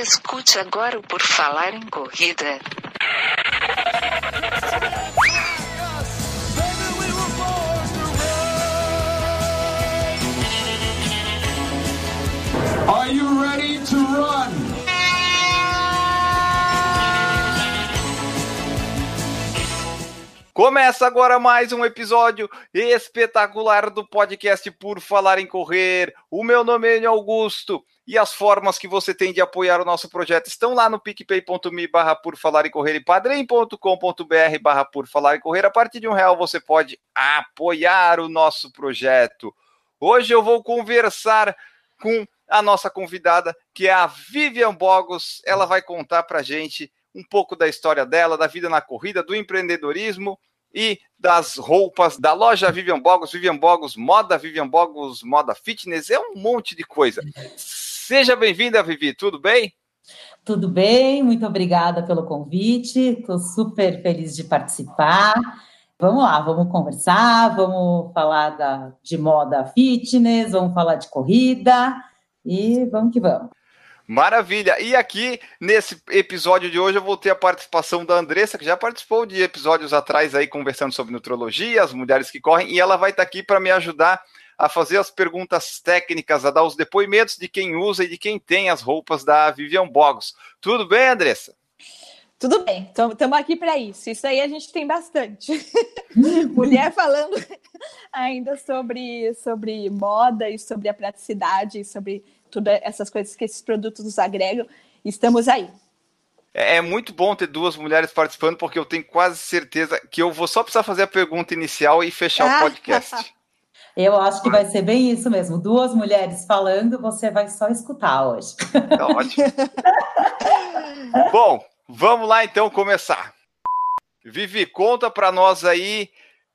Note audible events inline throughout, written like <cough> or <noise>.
Escute agora o Por Falar em Corrida. Are you ready to run? Começa agora mais um episódio espetacular do podcast Por Falar em Correr. O meu nome é Augusto e as formas que você tem de apoiar o nosso projeto estão lá no picpay.me barra por falar em correr e padrim.com.br barra por falar em correr. A partir de um real você pode apoiar o nosso projeto. Hoje eu vou conversar com a nossa convidada, que é a Vivian Bogos. Ela vai contar pra gente um pouco da história dela, da vida na corrida, do empreendedorismo e das roupas da loja Vivian Bogos, Vivian Bogos Moda, Vivian Bogos Moda Fitness, é um monte de coisa. Seja bem-vinda, Vivi, tudo bem? Tudo bem, muito obrigada pelo convite, estou super feliz de participar. Vamos lá, vamos conversar, vamos falar da, de moda fitness, vamos falar de corrida e vamos que vamos. Maravilha! E aqui, nesse episódio de hoje, eu vou ter a participação da Andressa, que já participou de episódios atrás aí, conversando sobre nutrologia, as mulheres que correm, e ela vai estar aqui para me ajudar a fazer as perguntas técnicas, a dar os depoimentos de quem usa e de quem tem as roupas da Vivian Bogos. Tudo bem, Andressa? Tudo bem, estamos aqui para isso. Isso aí a gente tem bastante. <laughs> Mulher falando ainda sobre, sobre moda e sobre a praticidade, e sobre todas essas coisas que esses produtos nos agregam. Estamos aí. É, é muito bom ter duas mulheres participando, porque eu tenho quase certeza que eu vou só precisar fazer a pergunta inicial e fechar o podcast. <laughs> Eu acho que vai ser bem isso mesmo. Duas mulheres falando, você vai só escutar hoje. Tá ótimo. <laughs> bom, vamos lá então começar. Vivi, conta para nós aí.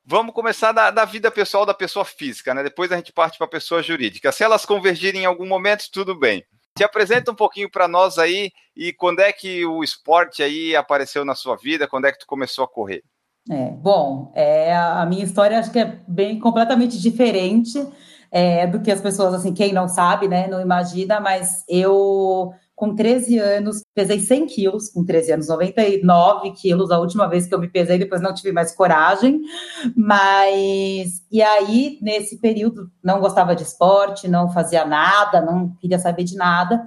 Vamos começar da, da, vida pessoal da pessoa física, né? Depois a gente parte para a pessoa jurídica. Se elas convergirem em algum momento, tudo bem. Te apresenta um pouquinho para nós aí e quando é que o esporte aí apareceu na sua vida? Quando é que tu começou a correr? É, bom, é, a minha história acho que é bem completamente diferente é, do que as pessoas, assim, quem não sabe, né, não imagina, mas eu com 13 anos, pesei 100 quilos, com 13 anos, 99 quilos, a última vez que eu me pesei, depois não tive mais coragem, mas, e aí, nesse período, não gostava de esporte, não fazia nada, não queria saber de nada,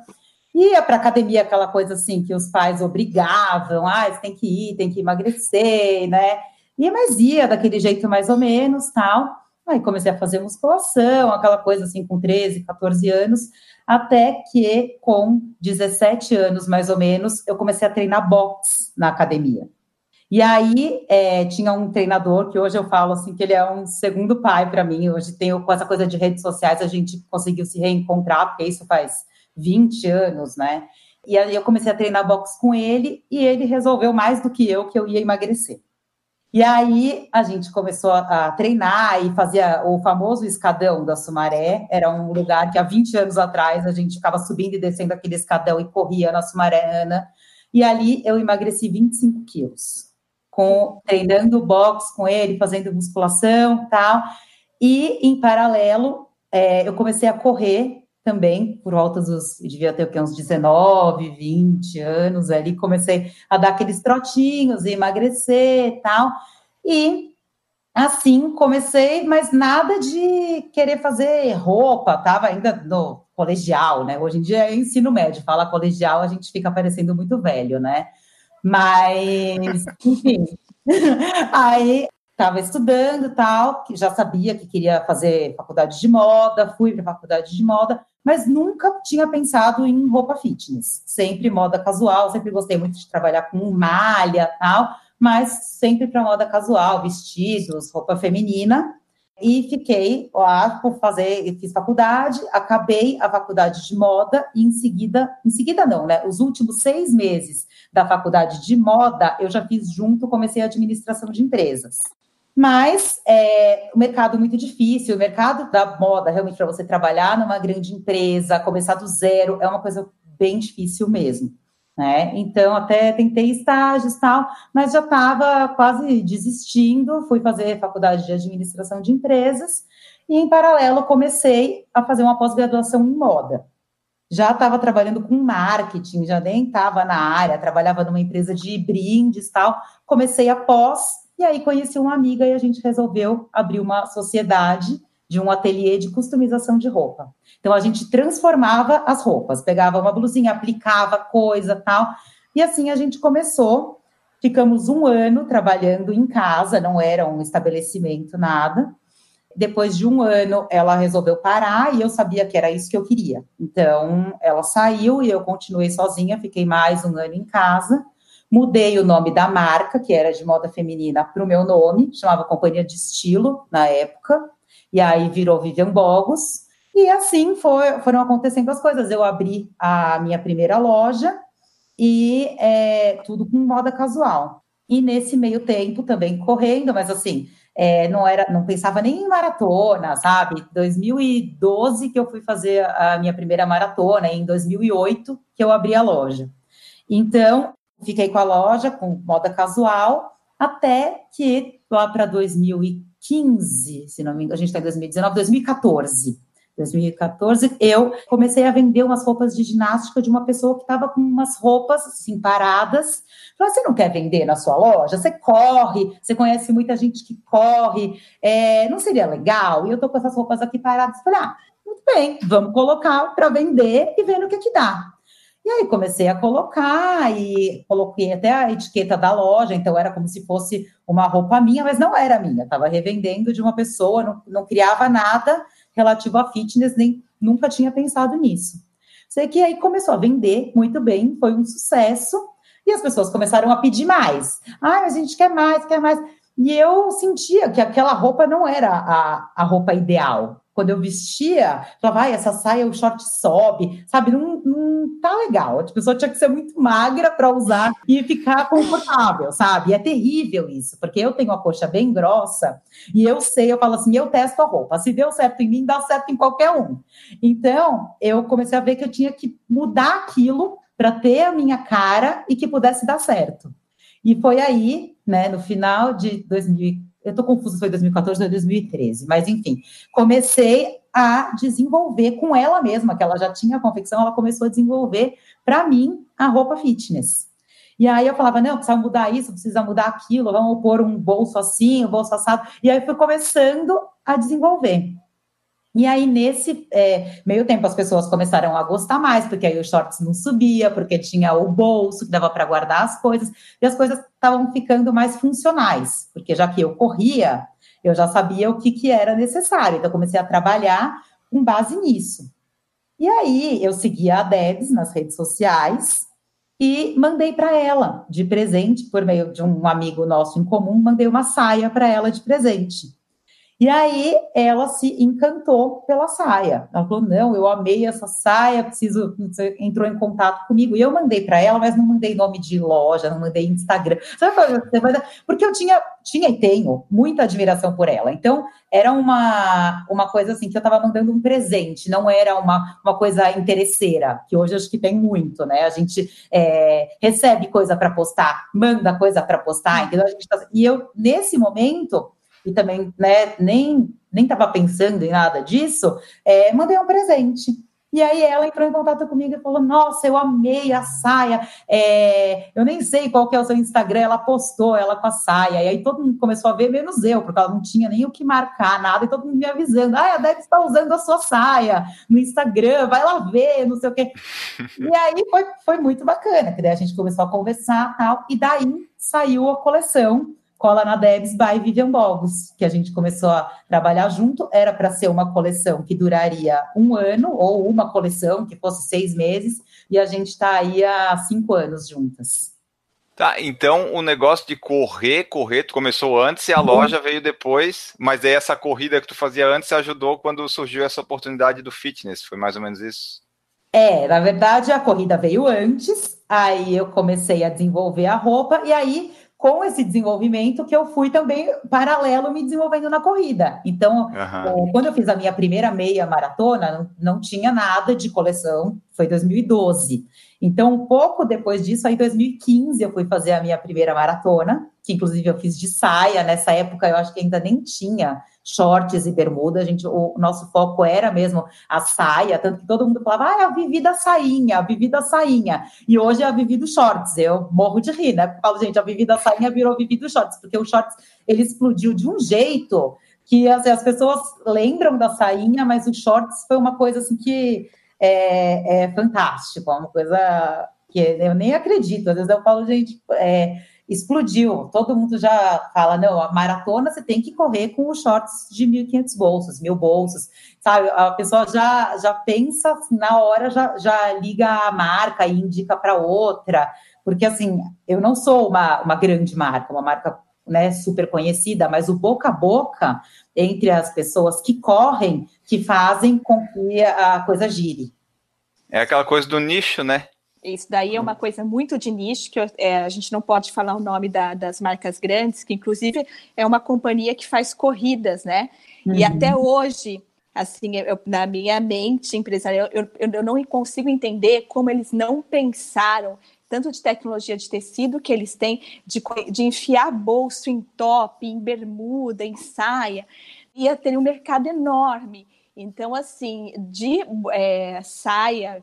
ia para academia, aquela coisa assim, que os pais obrigavam, ah, você tem que ir, tem que emagrecer, né, e mas ia daquele jeito mais ou menos, tal, aí comecei a fazer musculação, aquela coisa assim, com 13, 14 anos, até que com 17 anos, mais ou menos, eu comecei a treinar boxe na academia. E aí é, tinha um treinador que hoje eu falo assim que ele é um segundo pai para mim. Hoje tenho com essa coisa de redes sociais a gente conseguiu se reencontrar porque isso faz 20 anos, né? E aí eu comecei a treinar boxe com ele e ele resolveu mais do que eu que eu ia emagrecer. E aí a gente começou a, treinar e fazia o famoso escadão da Sumaré. Era um lugar que há 20 anos atrás a gente ficava subindo e descendo aquele escadão e corria na Sumaré Ana. E ali eu emagreci 25 quilos, com, treinando boxe com ele, fazendo musculação tal. E em paralelo, é, eu comecei a correr também, por volta dos, devia ter o uns 19, 20 anos ali, comecei a dar aqueles trotinhos e emagrecer e tal, e assim comecei, mas nada de querer fazer roupa, tava ainda no colegial, né, hoje em dia é ensino médio, fala colegial, a gente fica parecendo muito velho, né, mas, <laughs> enfim, <laughs> aí estava estudando tal, já sabia que queria fazer faculdade de moda, fui para faculdade de moda, mas nunca tinha pensado em roupa fitness. Sempre moda casual, sempre gostei muito de trabalhar com malha tal, mas sempre para moda casual, vestidos, roupa feminina. E fiquei lá por fazer, fiz faculdade, acabei a faculdade de moda e em seguida, em seguida não, né? Os últimos seis meses da faculdade de moda eu já fiz junto, comecei a administração de empresas. Mas é, o mercado é muito difícil, o mercado da moda, realmente, para você trabalhar numa grande empresa, começar do zero, é uma coisa bem difícil mesmo. Né? Então, até tentei estágios e tal, mas já estava quase desistindo, fui fazer faculdade de administração de empresas, e em paralelo comecei a fazer uma pós-graduação em moda. já estava trabalhando com marketing, já nem estava na área, trabalhava numa empresa de brindes tal. Comecei a pós e aí conheci uma amiga e a gente resolveu abrir uma sociedade de um ateliê de customização de roupa. Então a gente transformava as roupas, pegava uma blusinha, aplicava coisa tal, e assim a gente começou. Ficamos um ano trabalhando em casa, não era um estabelecimento, nada. Depois de um ano, ela resolveu parar e eu sabia que era isso que eu queria. Então, ela saiu e eu continuei sozinha, fiquei mais um ano em casa. Mudei o nome da marca, que era de moda feminina, para o meu nome, chamava Companhia de Estilo na época, e aí virou Vivian Bogos. E assim foi, foram acontecendo as coisas. Eu abri a minha primeira loja e é, tudo com moda casual. E nesse meio tempo também correndo, mas assim, é, não era, não pensava nem em maratona, sabe? 2012 que eu fui fazer a minha primeira maratona, em 2008 que eu abri a loja. Então, fiquei com a loja com moda casual até que lá para 2015, se não me engano, a gente está em 2019, 2014. 2014, eu comecei a vender umas roupas de ginástica de uma pessoa que estava com umas roupas assim paradas. Falei, você não quer vender na sua loja? Você corre, você conhece muita gente que corre, é, não seria legal? E eu tô com essas roupas aqui paradas. Falei, ah, muito bem, vamos colocar para vender e ver no que que dá. E aí comecei a colocar e coloquei até a etiqueta da loja, então era como se fosse uma roupa minha, mas não era minha, estava revendendo de uma pessoa, não, não criava nada relativo a fitness, nem nunca tinha pensado nisso. Sei que aí começou a vender muito bem, foi um sucesso, e as pessoas começaram a pedir mais. Ah, mas a gente quer mais, quer mais. E eu sentia que aquela roupa não era a, a roupa ideal. Quando eu vestia, falava, vai, essa saia, o short sobe, sabe? Não, não tá legal. A pessoa tinha que ser muito magra para usar e ficar confortável, sabe? E é terrível isso, porque eu tenho a coxa bem grossa e eu sei, eu falo assim, eu testo a roupa. Se deu certo em mim, dá certo em qualquer um. Então, eu comecei a ver que eu tinha que mudar aquilo para ter a minha cara e que pudesse dar certo. E foi aí, né, no final de 2000, eu estou confusa se foi 2014 ou 2013, mas enfim, comecei a desenvolver com ela mesma, que ela já tinha a confecção, ela começou a desenvolver para mim a roupa fitness. E aí eu falava, não, precisa mudar isso, precisa mudar aquilo, vamos pôr um bolso assim, um bolso assado. E aí fui começando a desenvolver. E aí, nesse é, meio tempo, as pessoas começaram a gostar mais, porque aí os shorts não subia, porque tinha o bolso que dava para guardar as coisas, e as coisas estavam ficando mais funcionais, porque já que eu corria, eu já sabia o que, que era necessário. Então, comecei a trabalhar com base nisso. E aí, eu segui a Debs nas redes sociais e mandei para ela de presente, por meio de um amigo nosso em comum, mandei uma saia para ela de presente. E aí ela se encantou pela saia. Ela falou: não, eu amei essa saia, preciso. Entrou em contato comigo. E eu mandei para ela, mas não mandei nome de loja, não mandei Instagram. Porque eu tinha, tinha e tenho muita admiração por ela. Então, era uma, uma coisa assim que eu estava mandando um presente, não era uma, uma coisa interesseira, que hoje acho que tem muito, né? A gente é, recebe coisa para postar, manda coisa para postar, entendeu? Tá, e eu, nesse momento e também né, nem nem estava pensando em nada disso, é, mandei um presente. E aí ela entrou em contato comigo e falou: Nossa, eu amei a saia. É, eu nem sei qual que é o seu Instagram. Ela postou ela com a saia. E aí todo mundo começou a ver, menos eu, porque ela não tinha nem o que marcar, nada. E todo mundo me avisando: Ah, a Deb está usando a sua saia no Instagram, vai lá ver, não sei o quê. e aí foi, foi muito bacana, que daí a gente começou a conversar tal. E daí saiu a coleção Cola na Debs by Vivian Bogos, que a gente começou a trabalhar junto. Era para ser uma coleção que duraria um ano, ou uma coleção que fosse seis meses, e a gente está aí há cinco anos juntas. Tá, então o negócio de correr, correr, tu começou antes e a loja veio depois, mas aí essa corrida que tu fazia antes ajudou quando surgiu essa oportunidade do fitness, foi mais ou menos isso? É, na verdade a corrida veio antes, aí eu comecei a desenvolver a roupa, e aí com esse desenvolvimento que eu fui também paralelo me desenvolvendo na corrida. Então, uhum. quando eu fiz a minha primeira meia maratona, não, não tinha nada de coleção, foi 2012. Então, um pouco depois disso, aí em 2015, eu fui fazer a minha primeira maratona, que inclusive eu fiz de saia. Nessa época, eu acho que ainda nem tinha shorts e bermuda. A gente, o nosso foco era mesmo a saia, tanto que todo mundo falava, ah, é a Vivi da sainha, a Vivi da sainha. E hoje é a Vivi do shorts. Eu morro de rir, né? Porque falo, gente, a Vivi da sainha virou Vivi do shorts, porque o shorts ele explodiu de um jeito que assim, as pessoas lembram da sainha, mas o shorts foi uma coisa assim que é, é fantástico, é uma coisa que eu nem acredito. Às vezes eu falo, gente, é, explodiu. Todo mundo já fala, não, a maratona você tem que correr com os shorts de 1.500 bolsos, mil bolsos, sabe? A pessoa já, já pensa na hora, já, já liga a marca e indica para outra, porque assim, eu não sou uma, uma grande marca, uma marca né, super conhecida, mas o boca a boca entre as pessoas que correm, que fazem com que a coisa gire. É aquela coisa do nicho, né? Isso daí é uma uhum. coisa muito de nicho, que é, a gente não pode falar o nome da, das marcas grandes, que inclusive é uma companhia que faz corridas, né? Uhum. E até hoje, assim, eu, na minha mente empresarial, eu, eu, eu não consigo entender como eles não pensaram tanto de tecnologia de tecido que eles têm, de, de enfiar bolso em top, em bermuda, em saia, ia ter um mercado enorme. Então, assim, de é, saia,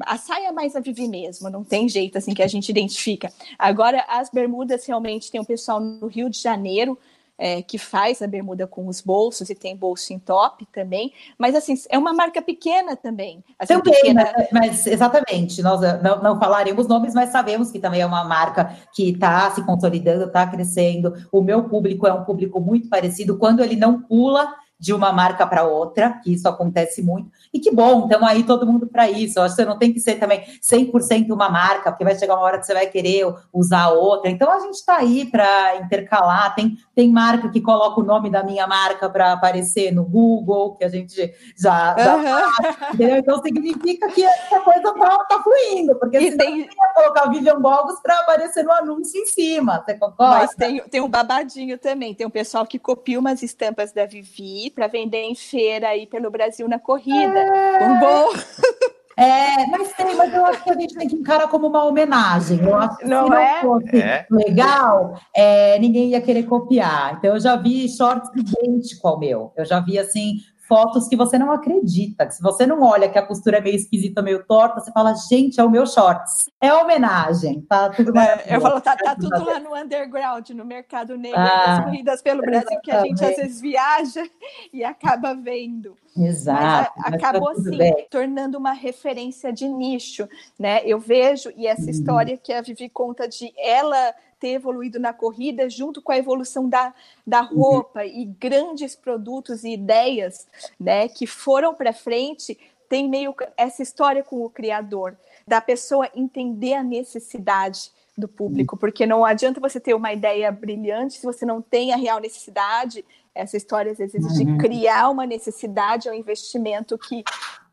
a saia é mais a Vivi mesmo, não tem jeito assim que a gente identifica. Agora, as bermudas realmente tem um pessoal no Rio de Janeiro é, que faz a bermuda com os bolsos e tem bolso em top também, mas assim, é uma marca pequena também. Assim, também, pequena... mas, mas, exatamente, nós não, não falaremos nomes, mas sabemos que também é uma marca que está se consolidando, está crescendo. O meu público é um público muito parecido, quando ele não pula de uma marca para outra, que isso acontece muito. E que bom, estamos aí todo mundo para isso. Eu acho que você não tem que ser também 100% uma marca, porque vai chegar uma hora que você vai querer usar outra. Então a gente está aí para intercalar. Tem, tem marca que coloca o nome da minha marca para aparecer no Google, que a gente já, já uhum. faz, Então significa que a coisa está tá fluindo, porque e tem... ia colocar Vivian Bogos para aparecer no anúncio em cima. Você concorda? Mas tem, tem um babadinho também. Tem um pessoal que copia umas estampas da Vivi para vender em feira aí pelo Brasil na corrida. É... Um bom. <laughs> É, mas tem, mas eu acho que a gente tem que encarar como uma homenagem. Eu acho que não se não é? fosse é. legal, é, ninguém ia querer copiar. Então eu já vi shorts idêntico ao meu. Eu já vi assim fotos que você não acredita. Que se você não olha que a costura é meio esquisita, meio torta, você fala, gente, é o meu shorts. É homenagem, tá tudo é, Eu falo, tá, tá tudo lá no underground, no mercado negro, ah, nas corridas pelo Brasil, que a gente às vezes viaja <laughs> e acaba vendo. Exato. Mas, acabou tá assim, bem. tornando uma referência de nicho, né? Eu vejo, e essa uhum. história que a Vivi conta de ela ter evoluído na corrida junto com a evolução da, da uhum. roupa uhum. e grandes produtos e ideias né, que foram para frente, tem meio essa história com o criador, da pessoa entender a necessidade do público, uhum. porque não adianta você ter uma ideia brilhante se você não tem a real necessidade. Essa história, às vezes, de uhum. criar uma necessidade é um investimento que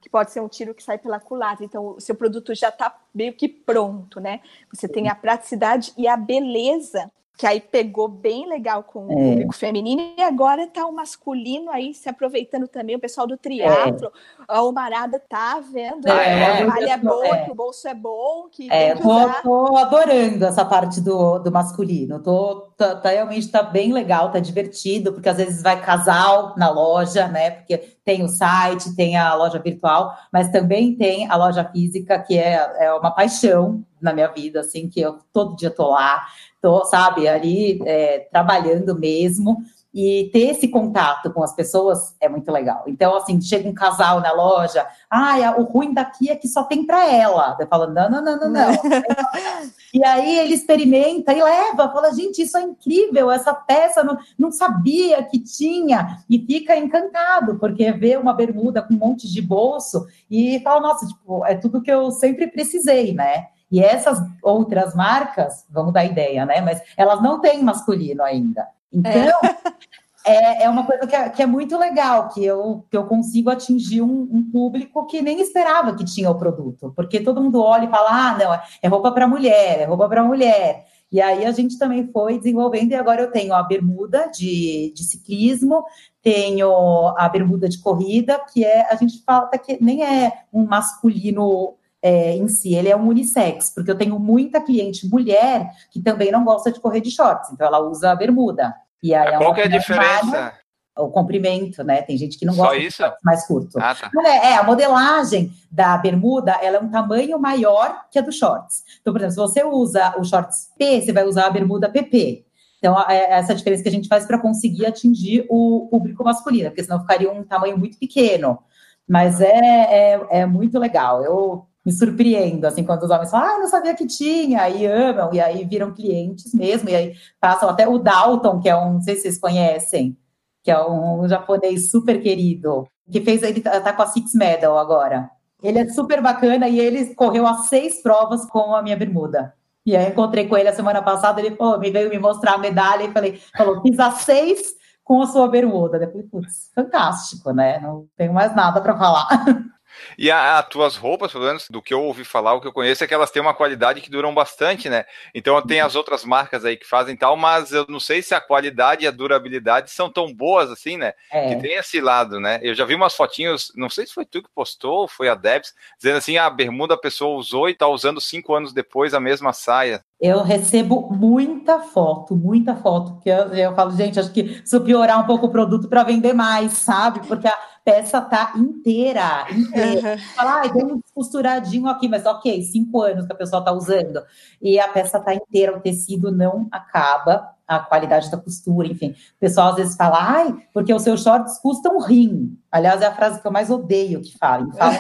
que pode ser um tiro que sai pela culatra. Então, o seu produto já está meio que pronto, né? Você tem a praticidade e a beleza que aí pegou bem legal com é. o público feminino, e agora tá o masculino aí se aproveitando também, o pessoal do triatlo, é. a Omarada tá vendo, é, a malha é boa, é. que o bolso é bom, que é, tô, tô, adorando essa parte do, do masculino, tô, tá, tá, realmente tá bem legal, tá divertido, porque às vezes vai casal na loja, né, porque tem o site, tem a loja virtual, mas também tem a loja física, que é, é uma paixão na minha vida, assim, que eu todo dia tô lá, tô, sabe, ali é, trabalhando mesmo. E ter esse contato com as pessoas é muito legal. Então, assim, chega um casal na loja, ah, o ruim daqui é que só tem para ela. Eu falo, não, não, não, não, não. <laughs> e aí ele experimenta e leva, fala, gente, isso é incrível, essa peça não, não sabia que tinha, e fica encantado, porque vê uma bermuda com um monte de bolso e fala, nossa, tipo, é tudo que eu sempre precisei, né? E essas outras marcas, vamos dar ideia, né? Mas elas não têm masculino ainda. Então, é, é, é uma coisa que é, que é, muito legal, que eu, que eu consigo atingir um, um, público que nem esperava que tinha o produto. Porque todo mundo olha e fala, ah, não, é roupa para mulher, é roupa para mulher. E aí a gente também foi desenvolvendo, e agora eu tenho a bermuda de, de ciclismo, tenho a bermuda de corrida, que é, a gente fala que nem é um masculino é, em si, ele é um unissex, porque eu tenho muita cliente mulher que também não gosta de correr de shorts, então ela usa a bermuda. E aí é Qual que é a diferença? o comprimento, né? Tem gente que não gosta de mais curto. Ah, tá. É, é, a modelagem da bermuda, ela é um tamanho maior que a do shorts. Então, por exemplo, se você usa o shorts P, você vai usar a bermuda PP. Então, é essa diferença que a gente faz para conseguir atingir o público masculino, porque senão ficaria um tamanho muito pequeno. Mas é, é, é muito legal. Eu me surpreendo, assim, quando os homens falam, ah, não sabia que tinha, e amam, e aí viram clientes mesmo, e aí passam até o Dalton, que é um, não sei se vocês conhecem, que é um, japonês super querido, que fez, ele tá, tá com a Six Medal agora. Ele é super bacana e ele correu as seis provas com a minha bermuda. E aí encontrei com ele a semana passada, ele falou, me veio me mostrar a medalha e falei, falou, fiz as seis com a sua bermuda. Eu falei, putz, fantástico, né? Não tenho mais nada para falar. <laughs> E as tuas roupas, pelo menos do que eu ouvi falar, o que eu conheço é que elas têm uma qualidade que duram bastante, né? Então tem as outras marcas aí que fazem tal, mas eu não sei se a qualidade e a durabilidade são tão boas assim, né? É. Que tem esse lado, né? Eu já vi umas fotinhos, não sei se foi tu que postou, ou foi a Debs, dizendo assim: a bermuda a pessoa usou e tá usando cinco anos depois a mesma saia. Eu recebo muita foto, muita foto, que eu, eu falo, gente, acho que preciso piorar um pouco o produto para vender mais, sabe? Porque a peça tá inteira, inteira. Uhum. Fala, ah, tem um costuradinho aqui, mas ok, cinco anos que a pessoa tá usando. E a peça tá inteira, o tecido não acaba, a qualidade da costura, enfim. O pessoal às vezes fala, ai, porque os seus shorts custam rim. Aliás, é a frase que eu mais odeio que falem. <laughs> Fala,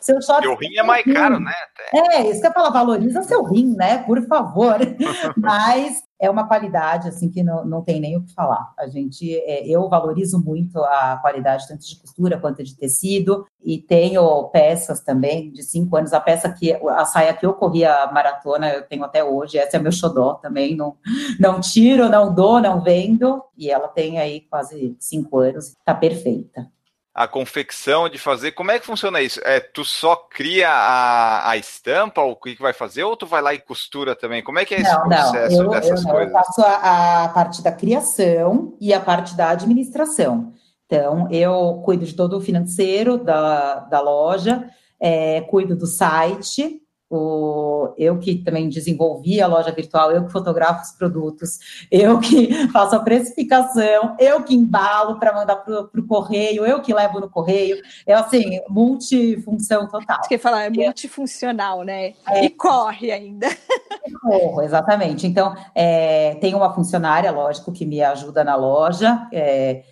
seu shorts. o rim é mais rim. caro, né? É, isso que eu falo, valoriza seu rim, né? Por favor. <laughs> Mas é uma qualidade assim que não, não tem nem o que falar. A gente, é, eu valorizo muito a qualidade tanto de costura quanto de tecido e tenho peças também de cinco anos. A peça que a saia que eu corri a maratona eu tenho até hoje. Essa é meu xodó também. Não, não tiro, não dou, não vendo e ela tem aí quase cinco anos. Está perfeita a confecção, de fazer. Como é que funciona isso? É, tu só cria a, a estampa, o que, que vai fazer, ou tu vai lá e costura também? Como é que é esse não, processo não, eu, dessas eu, coisas? Eu faço a, a, parte da criação e a parte da administração. Então, eu cuido de todo o financeiro da, da loja, é, cuido do site, o, eu que também desenvolvi a loja virtual, eu que fotografo os produtos, eu que <laughs> faço a precificação, eu que embalo para mandar para o correio, eu que levo no correio. É assim, multifunção total. Você falar, é multifuncional, né? É, e corre ainda. <laughs> Corro, exatamente. Então, é, tem uma funcionária, lógico, que me ajuda na loja. É,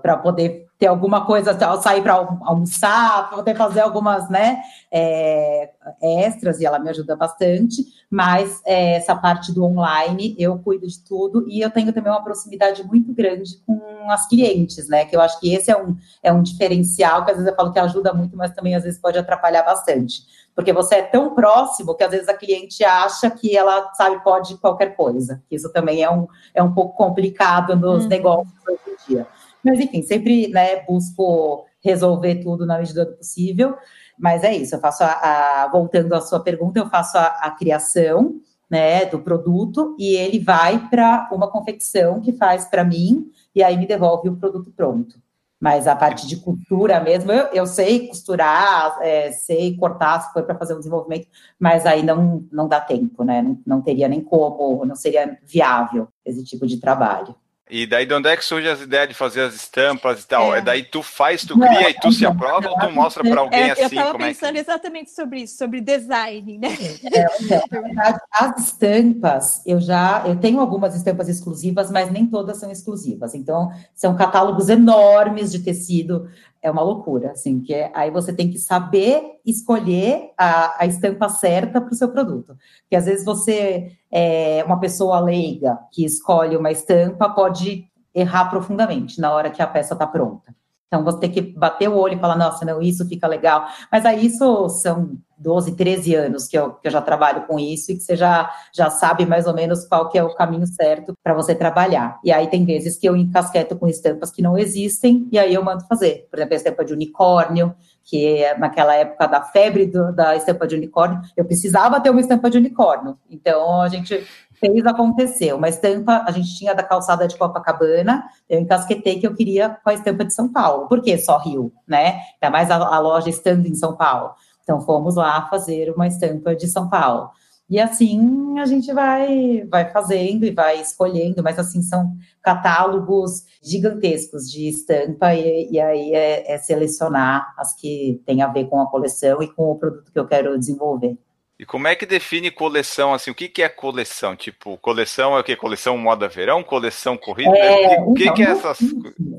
para poder ter alguma coisa, sair para almoçar, poder fazer algumas né, é, extras, e ela me ajuda bastante, mas é, essa parte do online eu cuido de tudo e eu tenho também uma proximidade muito grande com as clientes, né? Que eu acho que esse é um, é um diferencial que às vezes eu falo que ajuda muito, mas também às vezes pode atrapalhar bastante. Porque você é tão próximo que às vezes a cliente acha que ela sabe, pode qualquer coisa. Isso também é um, é um pouco complicado nos hum. negócios hoje em dia. Mas, enfim, sempre né, busco resolver tudo na medida do possível. Mas é isso, eu faço a, a voltando à sua pergunta, eu faço a, a criação né, do produto e ele vai para uma confecção que faz para mim e aí me devolve o produto pronto. Mas a parte de costura mesmo, eu, eu sei costurar, é, sei cortar se for para fazer um desenvolvimento, mas aí não, não dá tempo, né? Não, não teria nem como, não seria viável esse tipo de trabalho. E daí de onde é que surge as ideias de fazer as estampas e tal? É, é daí tu faz, tu cria não, e tu se aprova ou tu mostra para alguém é, assim? Eu estava como pensando é que... exatamente sobre isso, sobre design, né? É, é, na verdade, as estampas, eu já eu tenho algumas estampas exclusivas, mas nem todas são exclusivas. Então, são catálogos enormes de tecido é uma loucura, assim, que é, aí você tem que saber escolher a, a estampa certa para o seu produto. Porque às vezes você é uma pessoa leiga que escolhe uma estampa, pode errar profundamente na hora que a peça está pronta. Então, você tem que bater o olho e falar, nossa, não, isso fica legal. Mas aí isso são 12, 13 anos que eu, que eu já trabalho com isso e que você já, já sabe mais ou menos qual que é o caminho certo para você trabalhar. E aí tem vezes que eu encasqueto com estampas que não existem e aí eu mando fazer. Por exemplo, a estampa de unicórnio, que é naquela época da febre do, da estampa de unicórnio, eu precisava ter uma estampa de unicórnio. Então, a gente fez acontecer. Uma estampa, a gente tinha da calçada de Copacabana, eu encasquetei que eu queria com a estampa de São Paulo. Por que só Rio, né? Ainda mais a, a loja estando em São Paulo. Então, fomos lá fazer uma estampa de São Paulo. E assim a gente vai, vai fazendo e vai escolhendo, mas assim são catálogos gigantescos de estampa, e, e aí é, é selecionar as que têm a ver com a coleção e com o produto que eu quero desenvolver. E como é que define coleção? Assim, o que, que é coleção? Tipo, coleção é o que? Coleção moda verão? Coleção corrida? É, o que, então, que é essas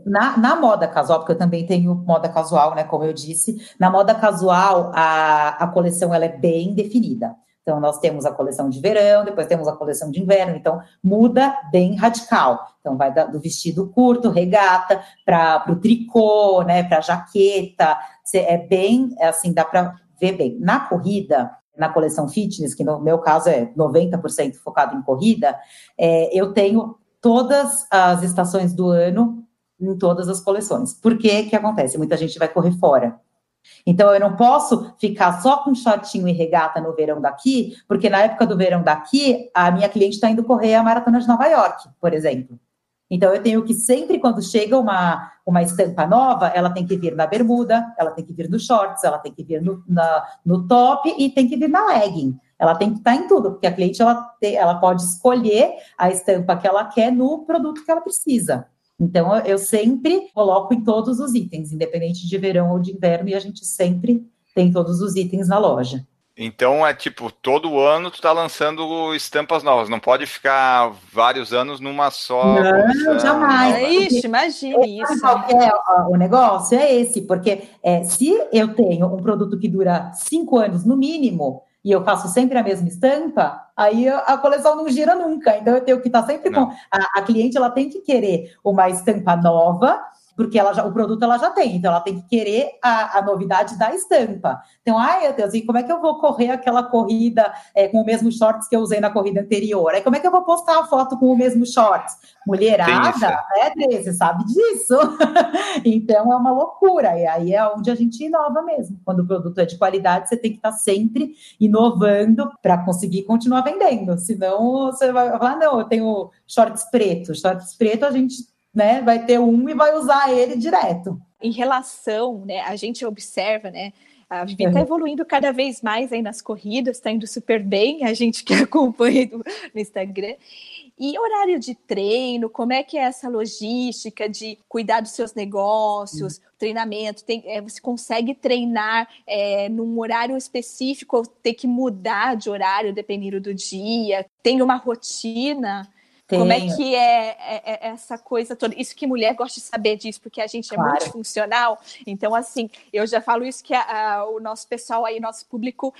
na, na moda casual, porque eu também tenho moda casual, né? Como eu disse, na moda casual a, a coleção ela é bem definida. Então, nós temos a coleção de verão, depois temos a coleção de inverno, então muda bem radical. Então, vai do vestido curto, regata, para o tricô, né, para jaqueta. É bem, assim, dá para ver bem. Na corrida, na coleção fitness, que no meu caso é 90% focado em corrida, é, eu tenho todas as estações do ano em todas as coleções. Por que que acontece? Muita gente vai correr fora. Então, eu não posso ficar só com shortinho e regata no verão daqui, porque na época do verão daqui, a minha cliente está indo correr a maratona de Nova York, por exemplo. Então, eu tenho que sempre, quando chega uma, uma estampa nova, ela tem que vir na bermuda, ela tem que vir no shorts, ela tem que vir no, na, no top e tem que vir na legging. Ela tem que estar em tudo, porque a cliente ela, te, ela pode escolher a estampa que ela quer no produto que ela precisa. Então, eu sempre coloco em todos os itens, independente de verão ou de inverno, e a gente sempre tem todos os itens na loja. Então é tipo, todo ano tu tá lançando estampas novas, não pode ficar vários anos numa só. Não, jamais. É isso, imagine isso. É, o negócio é esse, porque é, se eu tenho um produto que dura cinco anos no mínimo, e eu faço sempre a mesma estampa, aí a coleção não gira nunca. Então eu tenho que estar sempre não. com. A, a, cliente ela tem que querer uma estampa nova porque ela já, o produto ela já tem, então ela tem que querer a, a novidade da estampa. Então, ai meu Deus, e como é que eu vou correr aquela corrida é, com o mesmo shorts que eu usei na corrida anterior? Aí como é que eu vou postar a foto com o mesmo shorts? Mulherada, é, Dre, você sabe disso. <laughs> então é uma loucura, e aí é onde a gente inova mesmo. Quando o produto é de qualidade, você tem que estar sempre inovando para conseguir continuar vendendo. Senão você vai falar, não, eu tenho shorts preto. Shorts preto a gente né, vai ter um e vai usar ele direto. Em relação, né, a gente observa, né, a Vivi está uhum. evoluindo cada vez mais aí nas corridas, está indo super bem, a gente que <laughs> acompanha no, Instagram. E horário de treino, como é que é essa logística de cuidar dos seus negócios, uhum. treinamento? Tem, é, você consegue treinar é, num horário específico ou ter que mudar de horário dependendo do dia? Tem uma rotina? Tenho. Como é que é, é, é, essa coisa toda? Isso que mulher gosta de saber disso, porque a gente é claro. multifuncional. Então, assim, eu já falo isso que a, a, o nosso pessoal aí, nosso público,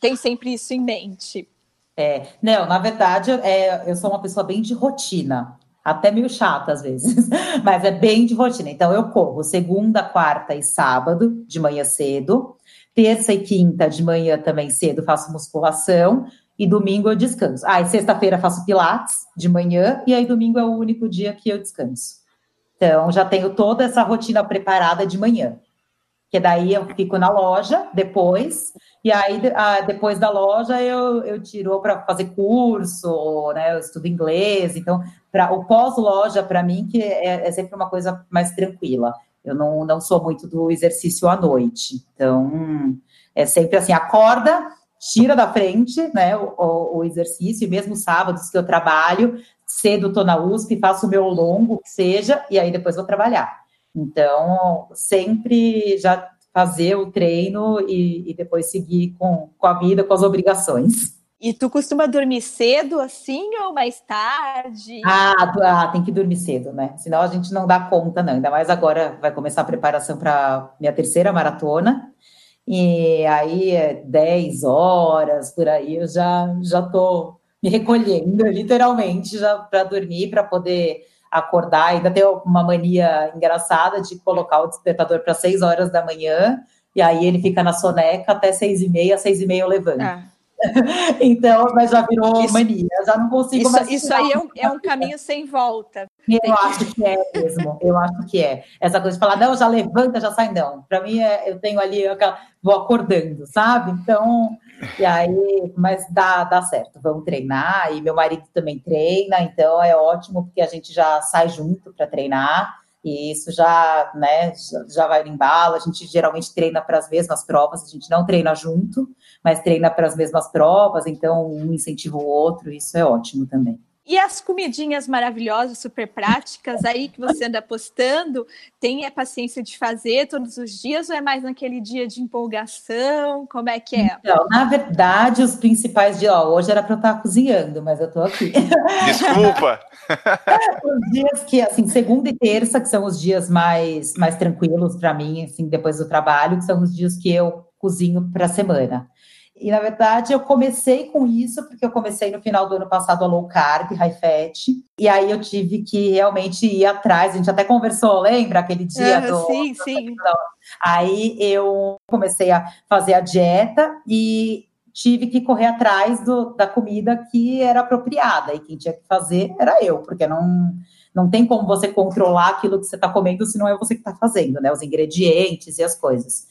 tem sempre isso em mente. É, não, na verdade, é, eu sou uma pessoa bem de rotina, até meio chata às vezes, <laughs> mas é bem de rotina. Então, eu corro segunda, quarta e sábado, de manhã cedo, terça e quinta de manhã também cedo, faço musculação e domingo eu descanso. Ah, sexta-feira faço pilates de manhã, e aí domingo é o único dia que eu descanso. Então, já tenho toda essa rotina preparada de manhã. Que daí eu fico na loja depois, e aí ah, depois da loja eu, eu tiro para fazer curso, né? Eu estudo inglês, então para o pós-loja para mim que é, é, sempre uma coisa mais tranquila. Eu não, não sou muito do exercício à noite, então é sempre assim, acorda, tira da frente né, o, o, exercício, mesmo sábados que eu trabalho, cedo estou na USP, faço o meu longo, que seja, e aí depois vou trabalhar. Então, sempre já fazer o treino e, e depois seguir com, com a vida, com as obrigações. E tu costuma dormir cedo assim ou mais tarde? Ah, ah, tem que dormir cedo, né? Senão a gente não dá conta, não. Ainda mais agora vai começar a preparação para minha terceira maratona. E aí, 10 é horas, por aí, eu já já me recolhendo, <laughs> literalmente, já para dormir, para poder acordar. Ainda tenho uma mania engraçada de colocar o despertador para 6 horas da manhã, e aí ele fica na soneca até 6 e meia, 6 e meia eu levanto. Ah. <laughs> então, mas já virou isso, mania, já não consigo isso, mais. Isso aí é um, é um, caminho sem volta. Eu Tem acho que... que é mesmo, eu acho que é. Essa coisa de falar, não, já levanta, já sai, não. Para mim, é, eu tenho ali, eu vou acordando, sabe? Então, e aí, mas dá, dá certo, vamos treinar, e meu marido também treina, então é ótimo, porque a gente já sai junto para treinar, E isso já, né, já vai no embalo. A gente geralmente treina para as mesmas provas, a gente não treina junto, mas treina para as mesmas provas, então um incentiva o outro, isso é ótimo também. E as comidinhas maravilhosas, super práticas aí que você anda postando, tem a paciência de fazer todos os dias ou é mais naquele dia de empolgação? Como é que é? Então, na verdade, os principais dias, ó, hoje era para eu estar cozinhando, mas eu estou aqui. <laughs> Desculpa. <laughs> os dias que, assim, segunda e terça, que são os dias mais, mais tranquilos para mim, assim, depois do trabalho, que são os dias que eu cozinho para a semana. E, na verdade, eu comecei com isso, porque eu comecei no final do ano passado a low carb, high fat. E aí eu tive que realmente ir atrás. A gente até conversou, lembra aquele dia? do, sim, do... sim. Aí eu comecei a fazer a dieta e tive que correr atrás do, da comida que era apropriada. E quem tinha que fazer era eu, porque não, não tem como você controlar aquilo que você está comendo se não é você que está fazendo, né? Os ingredientes e as coisas.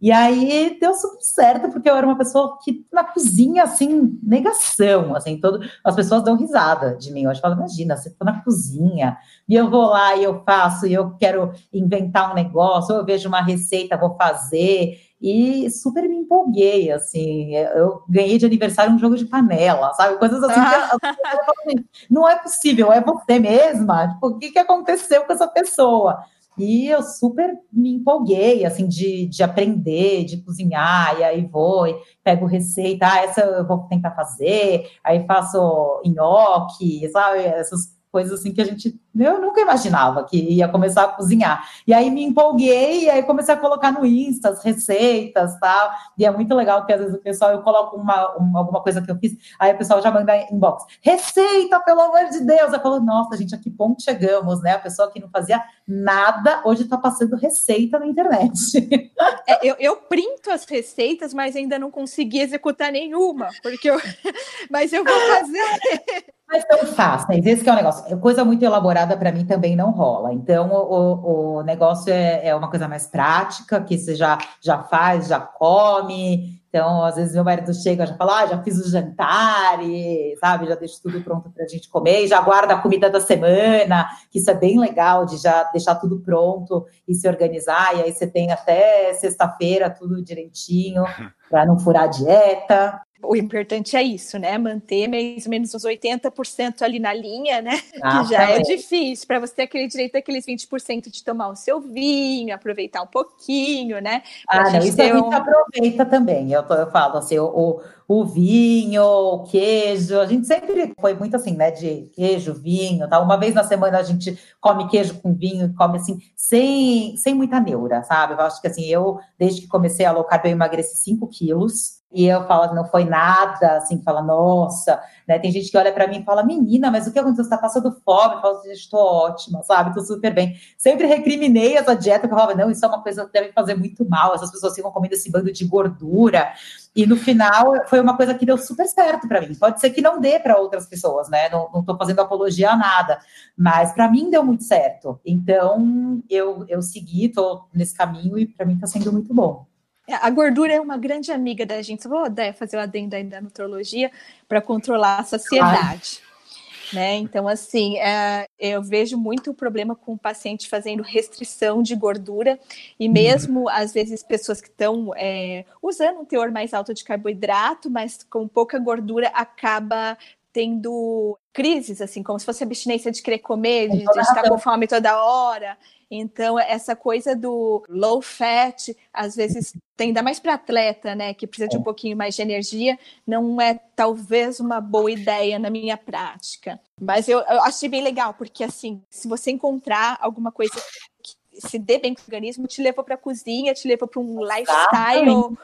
E aí deu super certo, porque eu era uma pessoa que na cozinha, assim, negação, assim, todo, as pessoas dão risada de mim. Eu acho que imagina, você tá na cozinha, e eu vou lá e eu faço, e eu quero inventar um negócio, ou eu vejo uma receita, vou fazer, e super me empolguei, assim, eu ganhei de aniversário um jogo de panela, sabe, coisas assim, ah. que, assim, não é possível, é você mesma, tipo, o que, que aconteceu com essa pessoa? E eu super me empolguei, assim, de, de aprender, de cozinhar, e aí vou, e pego receita, ah, essa eu vou tentar fazer, aí faço nhoque, sabe, essas coisas assim que a gente eu nunca imaginava que ia começar a cozinhar. E aí me empolguei e aí comecei a colocar no Insta as receitas, tal. E é muito legal que às vezes o pessoal eu coloco uma, uma alguma coisa que eu fiz, aí o pessoal já manda inbox. Receita, pelo amor de Deus. Eu falo, nossa, gente, a que ponto chegamos, né? A pessoa que não fazia nada hoje está passando receita na internet. <laughs> É, eu, eu printo as receitas, mas ainda não consegui executar nenhuma, porque eu... <laughs> mas eu vou fazer. Mas tão fáceis, esse é o negócio. Coisa muito elaborada para mim também não rola. Então, o, o negócio é, é, uma coisa mais prática, que você já, já faz, já come. Então, às vezes meu marido chega e já fala, ah, já fiz o jantar, e, sabe, já deixo tudo pronto para a gente comer, e já guarda a comida da semana, que isso é bem legal de já deixar tudo pronto e se organizar, e aí você tem até sexta-feira tudo direitinho <laughs> para não furar a dieta o importante é isso, né? Manter mais ou menos uns 80% ali na linha, né? Ah, que já é difícil, para você ter aquele direito daqueles 20% de tomar o seu vinho, aproveitar um pouquinho, né? Pra ah, não, isso a gente um... aproveita também. Eu, tô, eu falo assim, o, o, vinho, o queijo, a gente sempre foi muito assim, né? De queijo, vinho, tá? Uma vez na semana a gente come queijo com vinho, come assim, sem, sem muita neura, sabe? Eu acho que assim, eu, desde que comecei a alocar, eu emagreci 5 quilos. E eu falo, não foi nada, assim, fala, nossa, né? Tem gente que olha para mim e fala, menina, mas o que aconteceu? Você tá passando fome? Eu falo, estou ótima, sabe? Tô super bem. Sempre recriminei essa dieta, que eu falava, não, isso é uma coisa que deve fazer muito mal, essas pessoas ficam comendo esse bando de gordura. E no final foi uma coisa que deu super certo para mim. Pode ser que não dê para outras pessoas, né? Não, não tô fazendo apologia a nada, mas para mim deu muito certo. Então eu, eu segui, tô nesse caminho e para mim tá sendo muito bom. É, a gordura é uma grande amiga da gente. Vou fazer o adendo aí da nutrologia para controlar a saciedade. Né? Então, assim, é, eu vejo muito problema com o paciente fazendo restrição de gordura, e uhum. mesmo, uhum. às vezes, pessoas que estão é, usando um teor mais alto de carboidrato, mas com pouca gordura, acaba tendo crises, assim, como se fosse abstinência de querer comer, de, de estar com fome toda hora. Então, essa coisa do low fat, às vezes, tem ainda mais para atleta, né, que precisa de um é. pouquinho mais de energia, não é talvez uma boa ideia na minha prática. Mas eu, eu achei bem legal, porque assim, se você encontrar alguma coisa que se dê bem com o organismo, te levou para a cozinha, te levou para um lifestyle.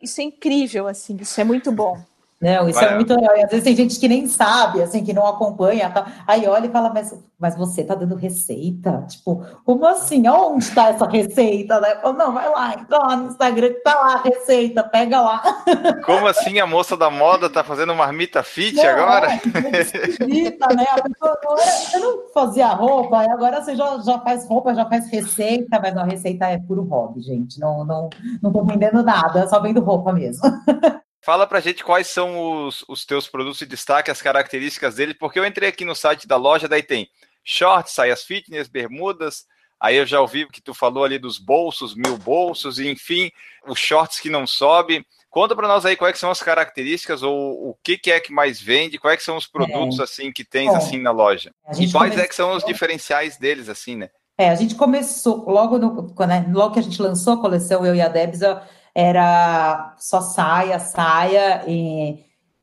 Isso é incrível, assim, isso é muito bom. Não, isso é Vai, é muito legal. E às vezes tem gente que nem sabe, assim, que não acompanha. Tá? Aí olha e fala, mas, mas você tá dando receita? Tipo, como assim? Onde está essa receita? Né? Falo, não, vai lá, então lá no Instagram tá lá a receita, pega lá. <laughs> Como assim a moça da moda tá fazendo marmita fit não, agora? É, <laughs> esquisita, né? A pessoa agora, você não fazia roupa, e agora você já, já faz roupa, já faz receita, mas a receita é puro hobby, gente. Não, não, não tô vendendo nada, só vendo roupa mesmo. <laughs> Fala pra gente quais são os, os teus produtos de destaque, as características dele, porque eu entrei aqui no site da loja, daí tem shorts, saias fitness, bermudas, Aí eu já ouvi que tu falou ali dos bolsos, mil bolsos, e enfim, os shorts que não sobe. Conta para nós aí quais são as características ou o que, que, é que mais vende, quais são os produtos é. assim que tens Bom, assim na loja. E quais é que são os diferenciais deles assim, né? É, a gente começou logo no, né, logo que a gente lançou a coleção eu e a Debs era só saia, saia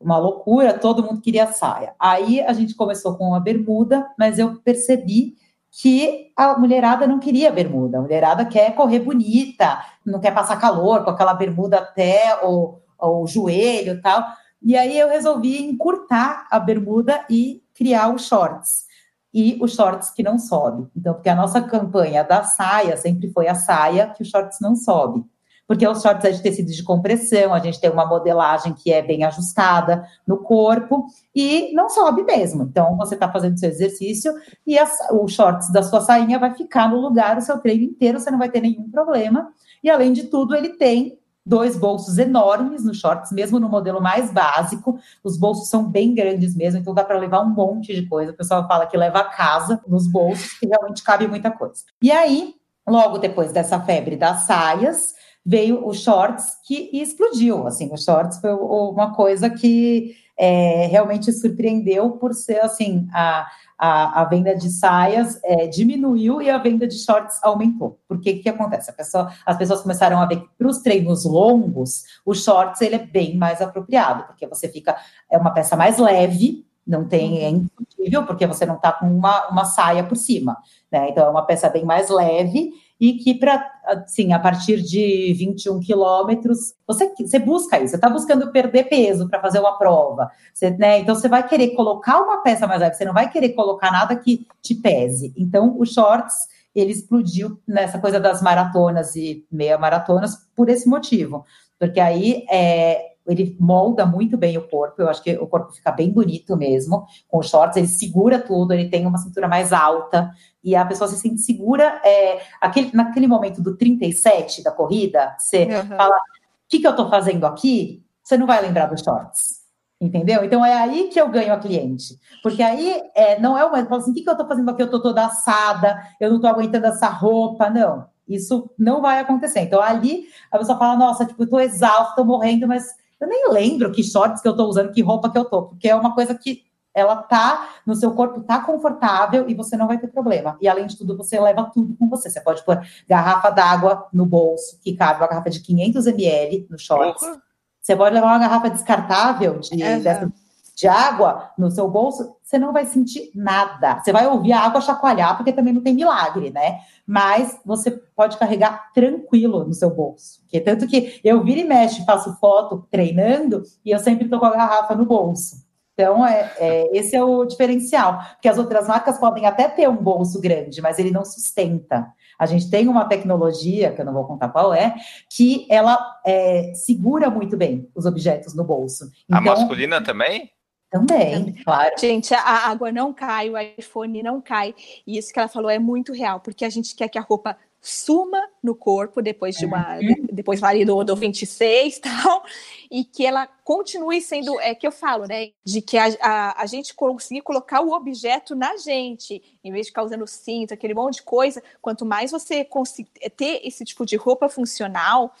uma loucura, todo mundo queria saia. Aí a gente começou com a bermuda, mas eu percebi que a mulherada não queria bermuda. A mulherada quer correr bonita, não quer passar calor com aquela bermuda até o, o joelho e tal. E aí eu resolvi encurtar a bermuda e criar os shorts. E os shorts que não sobe. Então, porque a nossa campanha da saia sempre foi a saia que os shorts não sobe porque os shorts é de tecido de compressão, a gente tem uma modelagem que é bem ajustada no corpo e não sobe mesmo. Então, você está fazendo seu exercício e as, o shorts da sua sainha vai ficar no lugar o seu treino inteiro, você não vai ter nenhum problema. E além de tudo, ele tem dois bolsos enormes nos shorts, mesmo no modelo mais básico. Os bolsos são bem grandes mesmo, então dá para levar um monte de coisa. O pessoal fala que leva a casa nos bolsos, que realmente cabe muita coisa. E aí, logo depois dessa febre das saias, veio o shorts que explodiu. Assim, o shorts foi uma coisa que é, realmente surpreendeu por ser assim a, a, a venda de saias é, diminuiu e a venda de shorts aumentou. Por que que acontece? Pessoa, as pessoas começaram a ver que para os treinos longos, o shorts ele é bem mais apropriado, porque você fica é uma peça mais leve, não tem é impossível, porque você não está com uma, uma saia por cima, né? Então é uma peça bem mais leve e que para assim, a partir de 21 quilômetros, você, você busca isso, você está buscando perder peso para fazer uma prova. Você, né, então você vai querer colocar uma peça mais leve, você não vai querer colocar nada que te pese. Então, o shorts ele explodiu nessa coisa das maratonas e meia maratonas por esse motivo. Porque aí é, ele molda muito bem o corpo, eu acho que o corpo fica bem bonito mesmo, com os shorts, ele segura tudo, ele tem uma cintura mais alta, e a pessoa se sente segura. É, aquele, naquele momento do 37 da corrida, você uhum. fala: o que, que eu estou fazendo aqui? Você não vai lembrar dos shorts. Entendeu? Então é aí que eu ganho a cliente. Porque aí é, não é uma. Fala assim: o que, que eu estou fazendo aqui? Eu estou toda assada, eu não estou aguentando essa roupa. Não, isso não vai acontecer. Então ali a pessoa fala: nossa, tipo, eu estou exausta, estou morrendo, mas eu nem lembro que shorts que eu estou usando, que roupa que eu estou, porque é uma coisa que ela tá no seu corpo, tá confortável e você não vai ter problema. E além de tudo, você leva tudo com você. Você pode pôr garrafa d'água no bolso, que cabe uma garrafa de 500 ml no shorts. Uhum. Você pode levar uma garrafa descartável de, uhum. dessa, de água no seu bolso, você não vai sentir nada. Você vai ouvir a água chacoalhar, porque também não tem milagre, né? Mas você pode carregar tranquilo no seu bolso. Que tanto que eu viro e mexe, faço foto treinando e eu sempre tô com a garrafa no bolso. Então, é, é, esse é o diferencial, porque as outras marcas podem até ter um bolso grande, mas ele não sustenta. A gente tem uma tecnologia, que eu não vou contar qual é, que ela é, segura muito bem os objetos no bolso. Então, a masculina também? Também, claro. Gente, a água não cai, o iPhone não cai. E isso que ela falou é muito real, porque a gente quer que a roupa suma no corpo depois de uma uhum. depois ali do, do 26 tal e que ela continue sendo é que eu falo né de que a, a, a gente conseguir colocar o objeto na gente em vez de ficar usando cinto aquele monte de coisa quanto mais você conseguir ter esse tipo de roupa funcional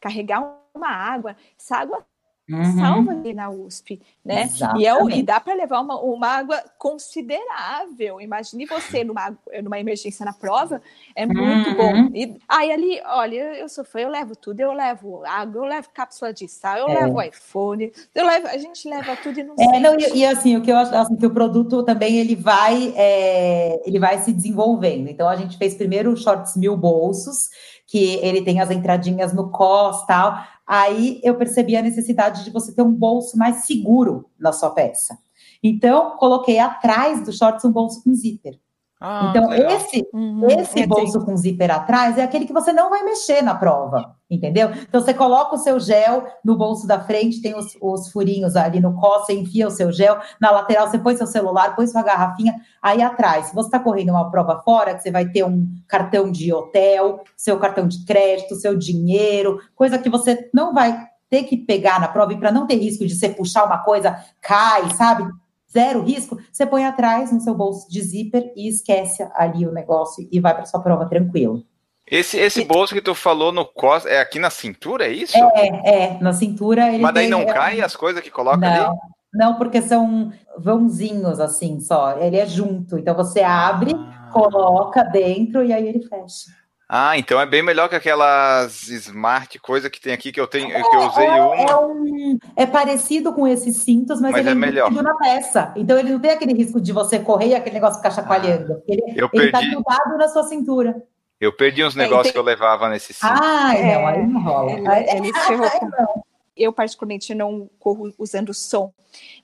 carregar uma água essa água Uhum. salva ali na USP, né? E, é, e dá para levar uma, uma água considerável. Imagine você numa, numa emergência na prova, é muito uhum. bom. E aí ali, olha, eu sou fã, eu levo tudo, eu levo água, eu levo cápsula de sal, eu é. levo iPhone, eu levo, a gente leva tudo e não é, não, e, e, assim, o que eu acho assim, que o produto também ele vai, é, ele vai se desenvolvendo. Então a gente fez primeiro o shorts mil bolsos, que ele tem as entradinhas no cos tal aí eu percebi a necessidade de você ter um bolso mais seguro na sua peça. Então, coloquei atrás do shorts um bolso com zíper. Ah, então, legal. esse, uhum, esse bolso com zíper atrás é aquele que você não vai mexer na prova, entendeu? Então, você coloca o seu gel no bolso da frente, tem os, os furinhos ali no colo, você enfia o seu gel, na lateral você põe seu celular, põe sua garrafinha, aí atrás, se você está correndo uma prova fora, que você vai ter um cartão de hotel, seu cartão de crédito, seu dinheiro, coisa que você não vai ter que pegar na prova e para não ter risco de você puxar uma coisa, cai, sabe? Zero risco, você põe atrás no seu bolso de zíper e esquece ali o negócio e vai para sua prova tranquilo. Esse, esse bolso que tu falou no cos é aqui na cintura, é isso? É, é, na cintura. Mas daí não é, cai as coisas que coloca não, ali? Não, porque são vãozinhos assim só. Ele é junto. Então você abre, ah. coloca dentro e aí ele fecha. Ah, então é bem melhor que aquelas smart coisa que tem aqui que eu tenho, é, que eu usei é, uma. É, um, é, parecido com esses cintos, mas, mas ele é, é melhor. na peça. Então ele não tem aquele risco de você correr e aquele negócio ficar chacoalhando. Ah, ele, eu ele tá perdi. tá grudado na sua cintura. Eu perdi uns negócios tem... que eu levava nesse cinto. Ah, não, aí não rola. Ele, ele ferrou com... Eu, particularmente, não corro usando som,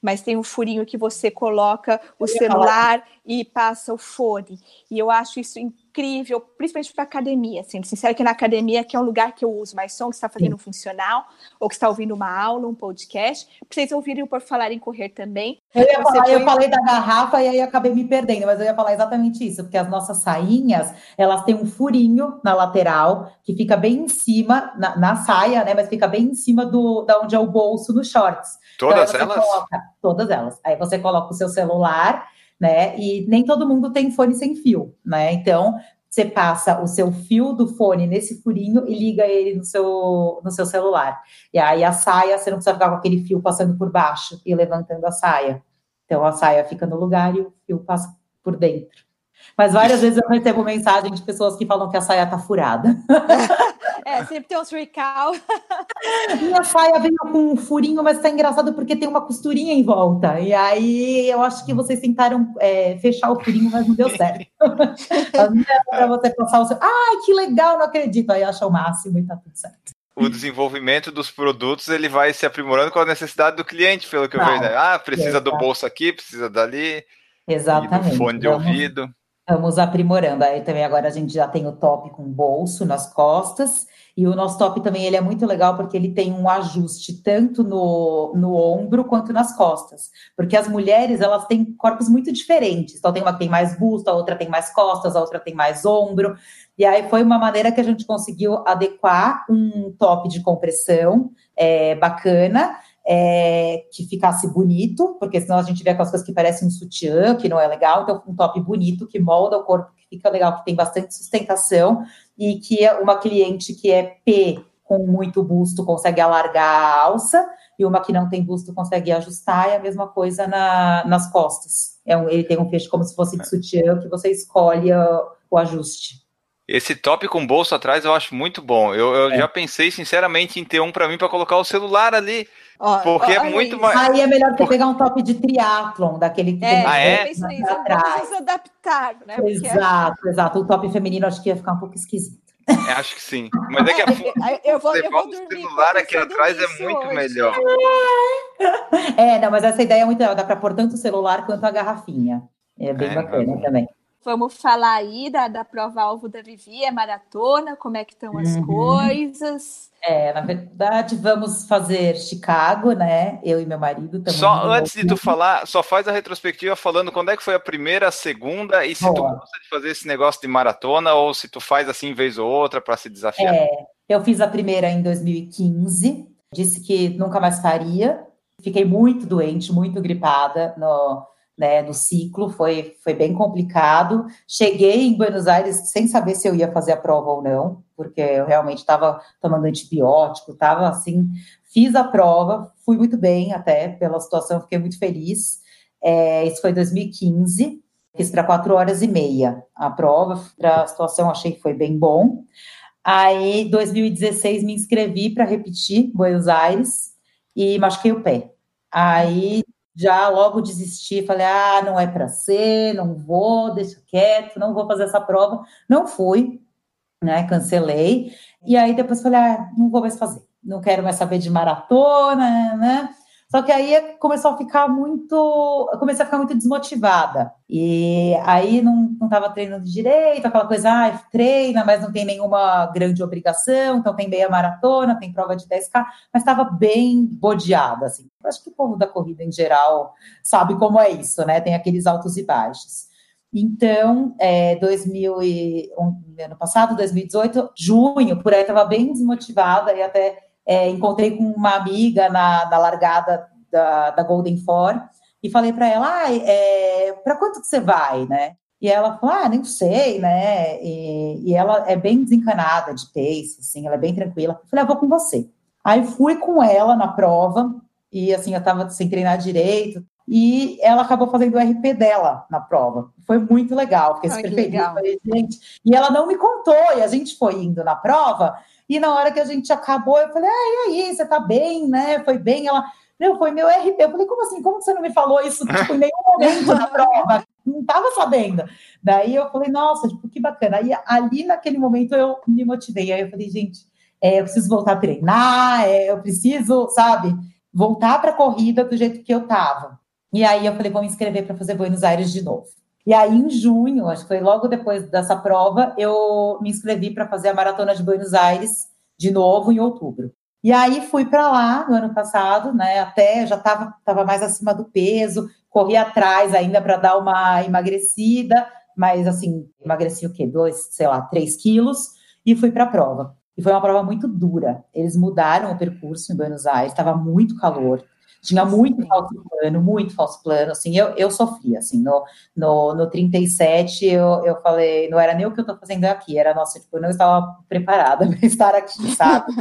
mas tem um furinho que você coloca o celular e passa o fone. E eu acho isso incrível, principalmente para academia. Sendo assim, sincero, que na academia, que é um lugar que eu uso mais som, que está fazendo um funcional, ou que está ouvindo uma aula, um podcast, para vocês ouvirem o Por Falar em Correr também. Eu, ia falar, foi... eu falei da garrafa e aí acabei me perdendo, mas eu ia falar exatamente isso, porque as nossas sainhas, elas têm um furinho na lateral, que fica bem em cima, na, na saia, né, mas fica bem em cima do, da onde é o bolso nos shorts. Todas então, elas? Coloca, todas elas. Aí você coloca o seu celular né? E nem todo mundo tem fone sem fio, né? Então, você passa o seu fio do fone nesse furinho e liga ele no seu, no seu celular. E aí a saia, você não precisa ficar com aquele fio passando por baixo e levantando a saia. Então a saia fica no lugar e o fio passa por dentro. Mas várias vezes eu recebo mensagem de pessoas que falam que a saia tá furada. <laughs> É, sempre tem uns recall. <laughs> Minha saia veio com um furinho, mas tá engraçado porque tem uma costurinha em volta. E aí eu acho que vocês tentaram é, fechar o furinho, mas não deu certo. <laughs> <laughs> para você passar o seu. Ai, que legal, não acredito. Aí acha o máximo e tá tudo certo o desenvolvimento dos produtos ele vai se aprimorando com a necessidade do cliente, pelo que eu vejo. Né? Ah, precisa do bolso aqui, precisa dali. Exatamente. do fone de ouvido. Estamos aprimorando. Aí também agora a gente já tem o top com bolso nas costas. E o nosso top também ele é muito legal porque ele tem um ajuste tanto no, no ombro quanto nas costas. Porque as mulheres, elas têm corpos muito diferentes. Então tem uma que tem mais busto, a outra tem mais costas, a outra tem mais ombro. E aí foi uma maneira que a gente conseguiu adequar um top de compressão é, bacana é, que ficasse bonito, porque senão a gente vê aquelas coisas que parecem um sutiã, que não é legal, então um top bonito, que molda o corpo, que fica legal, que tem bastante sustentação, e que uma cliente que é P com muito busto consegue alargar a alça, e uma que não tem busto consegue ajustar, e a mesma coisa na, nas costas. É um, ele tem um fecho como se fosse de sutiã, que você escolhe o ajuste. Esse top com bolso atrás eu acho muito bom. Eu, eu é. já pensei sinceramente em ter um para mim para colocar o celular ali. Ó, porque ó, é muito aí. mais. Aí é melhor você pegar um top de triatlon, daquele que é, tem ah, é? Vamos adaptar, né? Exato, exato. O top feminino acho que ia ficar um pouco esquisito. É, acho que sim. Mas daqui a pouco. eu vou, eu vou dormir. O celular aqui atrás é muito hoje. melhor. É, não, mas essa ideia é muito legal. Dá para pôr tanto o celular quanto a garrafinha. É bem é, bacana é também. Vamos falar aí da, da prova-alvo da Vivi, é maratona, como é que estão as uhum. coisas? É, na verdade, vamos fazer Chicago, né? Eu e meu marido também. Só antes de tu falar, só faz a retrospectiva falando quando é que foi a primeira, a segunda, e se Boa. tu gosta de fazer esse negócio de maratona, ou se tu faz assim vez ou outra para se desafiar. É, eu fiz a primeira em 2015, disse que nunca mais faria. Fiquei muito doente, muito gripada no né, no ciclo, foi, foi bem complicado. Cheguei em Buenos Aires sem saber se eu ia fazer a prova ou não, porque eu realmente estava tomando antibiótico, estava assim, fiz a prova, fui muito bem até pela situação, fiquei muito feliz. É, isso foi em 2015, fiz para quatro horas e meia a prova, para a situação achei que foi bem bom. Aí, 2016, me inscrevi para repetir Buenos Aires e machuquei o pé. Aí já logo desisti, falei, ah, não é para ser, não vou, deixa quieto, não vou fazer essa prova. Não fui, né, cancelei. E aí depois falei, ah, não vou mais fazer, não quero mais saber de maratona, né? Só que aí começou a ficar muito. Comecei a ficar muito desmotivada. E aí não estava treinando direito, aquela coisa, ah, treina, mas não tem nenhuma grande obrigação, então tem meia maratona, tem prova de 10K, mas estava bem bodeada, assim. Acho que o povo da corrida em geral sabe como é isso, né? Tem aqueles altos e baixos. Então, é, 2000 e, um, ano passado, 2018, junho, por aí estava bem desmotivada e até é, encontrei com uma amiga na, na largada da, da Golden Four, e falei para ela, ah, é, para quanto que você vai, né? E ela falou, ah, nem sei, né? E, e, ela é bem desencanada de pace, assim, ela é bem tranquila. Eu falei, ah, vou com você. Aí fui com ela na prova, e assim, eu tava sem treinar direito, e ela acabou fazendo o RP dela na prova. Foi muito legal, fiquei super feliz. Falei, gente, e ela não me contou, e a gente foi indo na prova, e na hora que a gente acabou, eu falei, ah, e aí, você tá bem, né? Foi bem? Ela, meu, foi meu RP. Eu falei, como assim? Como você não me falou isso tipo, em nenhum momento na prova? Não estava sabendo. Daí eu falei, nossa, tipo, que bacana. Aí ali naquele momento eu me motivei. Aí eu falei, gente, é, eu preciso voltar a treinar, é, eu preciso, sabe, voltar para corrida do jeito que eu estava. E aí eu falei, vou me inscrever para fazer Buenos Aires de novo. E aí, em junho, acho que foi logo depois dessa prova, eu me inscrevi para fazer a maratona de Buenos Aires de novo em outubro. E aí fui para lá no ano passado, né? Até já estava tava mais acima do peso, corri atrás ainda para dar uma emagrecida, mas assim, emagreci o quê? Dois, sei lá, três quilos e fui para a prova. E foi uma prova muito dura. Eles mudaram o percurso em Buenos Aires, estava muito calor. Tinha muito falso plano, muito falso plano, assim, eu, eu sofri, assim, no, no, no 37 eu, eu falei, não era nem o que eu tô fazendo aqui, era, nossa, tipo, eu não estava preparada <laughs> para estar aqui, sabe?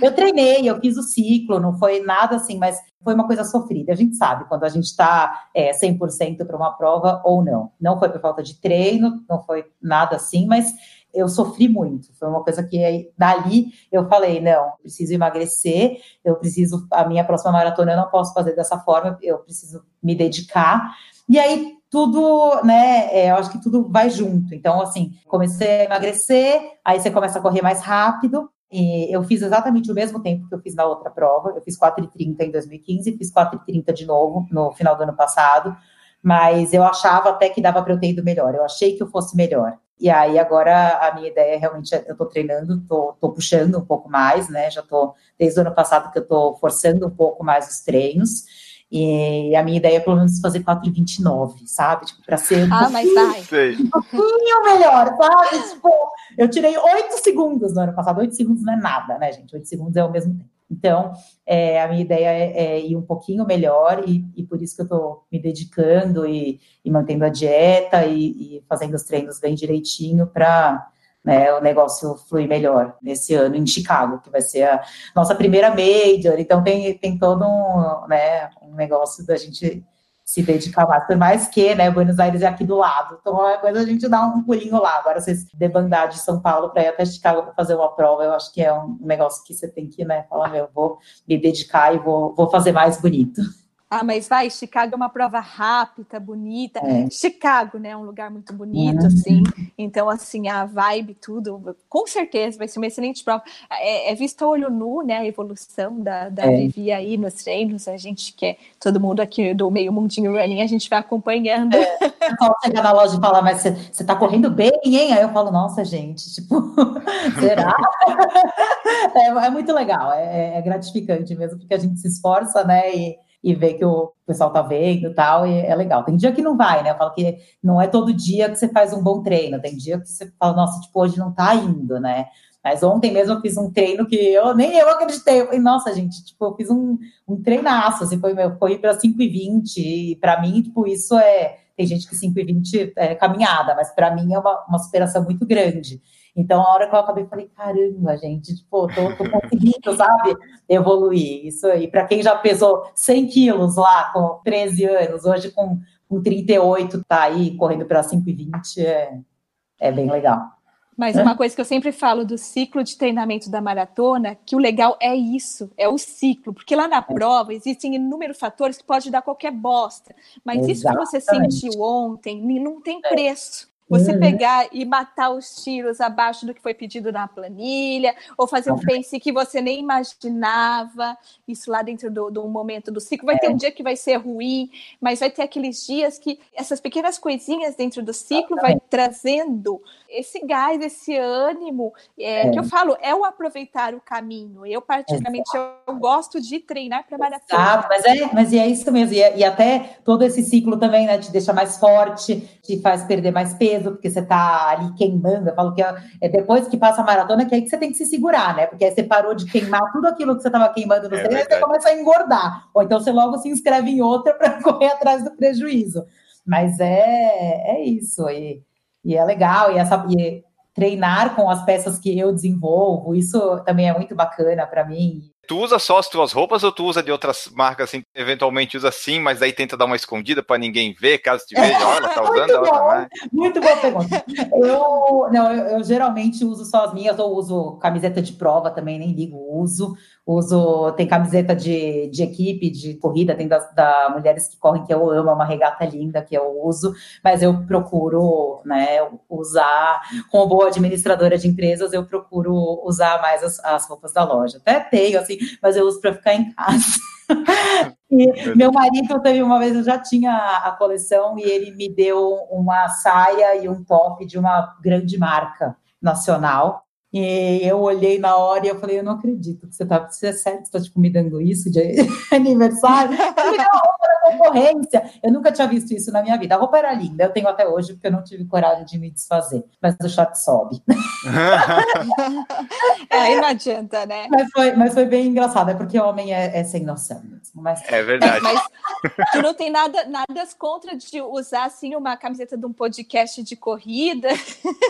eu treinei, eu fiz o ciclo, não foi nada assim, mas foi uma coisa sofrida, a gente sabe quando a gente está é, 100% para uma prova ou não. Não foi por falta de treino, não foi nada assim, mas eu sofri muito. Foi uma coisa que dali eu falei, não, preciso emagrecer, eu preciso, a minha próxima maratona eu não posso fazer dessa forma, eu preciso me dedicar. E aí tudo, né, é, eu acho que tudo vai junto. Então, assim, comecei a emagrecer, aí você começa a correr mais rápido, e eu fiz exatamente o mesmo tempo que eu fiz na outra prova. Eu fiz 4,30 em 2015, fiz 4,30 de novo no final do ano passado, mas eu achava até que dava para eu ter ido melhor. Eu achei que eu fosse melhor. E aí agora a minha ideia é realmente eu estou treinando, estou puxando um pouco mais, né? Já estou desde o ano passado que eu estou forçando um pouco mais os treinos. E a minha ideia é pelo menos fazer 4,29, sabe? Tipo, para ser um, ah, mas vai. um pouquinho melhor, sabe? Tipo, eu tirei 8 segundos no ano passado. 8 segundos não é nada, né, gente? 8 segundos é o mesmo tempo. Então, é, a minha ideia é, é, ir um pouquinho melhor e, e por isso que eu estou me dedicando e, e, mantendo a dieta e, e, fazendo os treinos bem direitinho para né, o negócio fluir melhor nesse ano em Chicago, que vai ser a nossa primeira major. Então, tem, tem todo um, né, um negócio da gente se dedicar mais. Por mais que, né, Buenos Aires é aqui do lado. Então, é coisa a gente dar um pulinho lá. Agora, vocês debandar de São Paulo para ir até Chicago para fazer uma prova, eu acho que é um negócio que você tem que, né, falar, meu, vou me dedicar e vou, vou fazer mais bonito. Ah, mas vai, Chicago é uma prova rápida, bonita. É. Chicago, né, é um lugar muito bonito, uhum. assim. Então, assim, a vibe, tudo, com certeza vai ser uma excelente prova. É, é visto a olho nu, né, a evolução da, da é. Vivi aí nos treinos. A gente quer, todo mundo aqui do meio mundinho running, a gente vai acompanhando. É. Eu chegar na loja e falar, mas você, você tá correndo bem, hein? Aí eu falo, nossa, gente, tipo, <laughs> será? <laughs> é, é, muito legal, é, é gratificante mesmo, porque a gente se esforça, né, e e ver que o pessoal tá vendo e tal, e é legal. Tem dia que não vai, né? Eu falo que não é todo dia que você faz um bom treino, tem dia que você fala, nossa, tipo, hoje não tá indo, né? Mas ontem mesmo eu fiz um treino que eu nem eu acreditei. Eu falei, nossa, gente, tipo, eu fiz um, um treinaço, assim, foi meu, foi para 5,20, e para mim, tipo, isso é. Tem gente que 5,20 é caminhada, mas para mim é uma, uma superação muito grande. Então, a hora que eu acabei, falei, caramba, gente, tipo, tô, tô conseguindo, sabe, evoluir. Isso aí, para quem já pesou 100 quilos lá com 13 anos, hoje com, com 38, tá aí correndo para 5,20, é, é bem legal. Mas uma coisa que eu sempre falo do ciclo de treinamento da maratona, que o legal é isso, é o ciclo, porque lá na prova existem inúmeros fatores que pode dar qualquer bosta, mas Exatamente. isso que você sentiu ontem não tem é. preço. Você uhum. pegar e matar os tiros abaixo do que foi pedido na planilha, ou fazer um pace que você nem imaginava, isso lá dentro do, do momento do ciclo. Vai é. ter um dia que vai ser ruim, mas vai ter aqueles dias que essas pequenas coisinhas dentro do ciclo vai trazendo esse gás, esse ânimo, é, é. que eu falo, é o aproveitar o caminho. Eu, particularmente, eu gosto de treinar para maratona. Ah, mas é, mas é isso mesmo. E, e até todo esse ciclo também, né, te deixa mais forte, te faz perder mais peso peso, porque você tá ali queimando. Eu falo que é, é depois que passa a maratona, que é aí que você tem que se segurar, né? Porque aí você parou de queimar tudo aquilo que você estava queimando no é treino, você começa a engordar. Ou então você logo se inscreve em outra <laughs> para correr atrás do prejuízo. Mas é, é isso. E, e é legal. E, essa, e treinar com as peças que eu desenvolvo, isso também é muito bacana para mim. Tu usa só as tuas roupas ou tu usa de outras marcas, assim, eventualmente usa sim, mas daí tenta dar uma escondida para ninguém ver, caso te veja, <laughs> olha, tá usando muito outra Muito boa pergunta. Eu, não, eu, eu, geralmente uso só as minhas, ou uso camiseta de prova também, nem ligo, uso. Uso, tem camiseta de, de equipe, de corrida, tem das da Mulheres que Correm, que eu amo, é uma regata linda que eu uso, mas eu procuro, né, usar, como boa administradora de empresas, eu procuro usar mais as, as roupas da loja. Até tenho, assim, mas eu uso para ficar em casa. <laughs> e meu marido teve uma vez, eu já tinha a coleção e ele me deu uma saia e um top de uma grande marca nacional. E eu olhei na hora e eu falei, eu não acredito que você tá, você é sério você tá me dando isso de <laughs> aniversário? Concorrência. Eu nunca tinha visto isso na minha vida. A roupa era linda, eu tenho até hoje, porque eu não tive coragem de me desfazer. Mas o short sobe. <laughs> é, aí não adianta, né? Mas foi, mas foi bem engraçado, é porque homem é, é sem noção mesmo. Mas... É verdade. Mas tu não tem nada, nada contra de usar assim uma camiseta de um podcast de corrida?